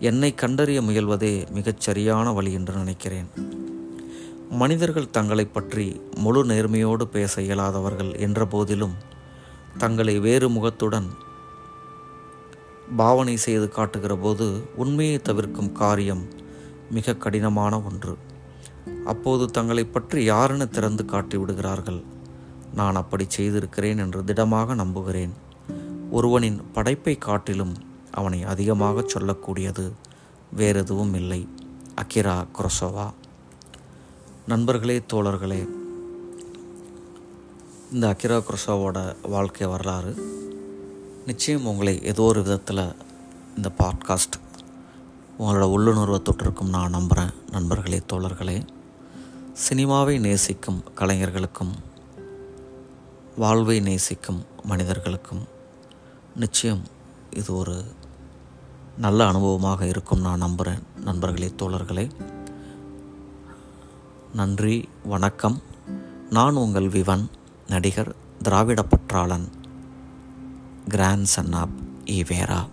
என்னை கண்டறிய முயல்வதே மிகச் சரியான வழி என்று நினைக்கிறேன். மனிதர்கள் தங்களை பற்றி முழு நேர்மையோடு பேச இயலாதவர்கள் என்ற போதிலும் தங்களை வேறு முகத்துடன் பாவனை செய்து காட்டுகிற போது உண்மையை தவிர்க்கும் காரியம் மிக கடினமான ஒன்று. அப்போது தங்களை பற்றி யாருன்னு திறந்து காட்டி விடுகிறார்கள்? நான் அப்படி செய்திருக்கிறேன் என்று திடமாக நம்புகிறேன். ஒருவனின் படைப்பை காட்டிலும் அவனை அதிகமாக சொல்லக்கூடியது வேறெதுவும் இல்லை. அகிரா குரசோவா. நண்பர்களே தோழர்களே இந்த அகிரா குரசோவோட வாழ்க்கை வரலாறு. நிச்சயம் உங்களை ஏதோ ஒரு விதத்தில் இந்த பாட்காஸ்ட் உங்களோட உள்ளுணர்வை தொட்டிருக்கும் நான் நம்புகிறேன் நண்பர்களே தோழர்களே சினிமாவை நேசிக்கும் கலைஞர்களுக்கும் வாழ்வை நேசிக்கும் மனிதர்களுக்கும் நிச்சயம் இது ஒரு நல்ல அனுபவமாக இருக்கும் நான் நம்புகிறேன் நண்பர்களே தோழர்களே நன்றி வணக்கம். நான் உங்கள் விவன் நடிகர் திராவிட பற்றாளன் கிராண்ட் சன் ஆப் ஈவேரா.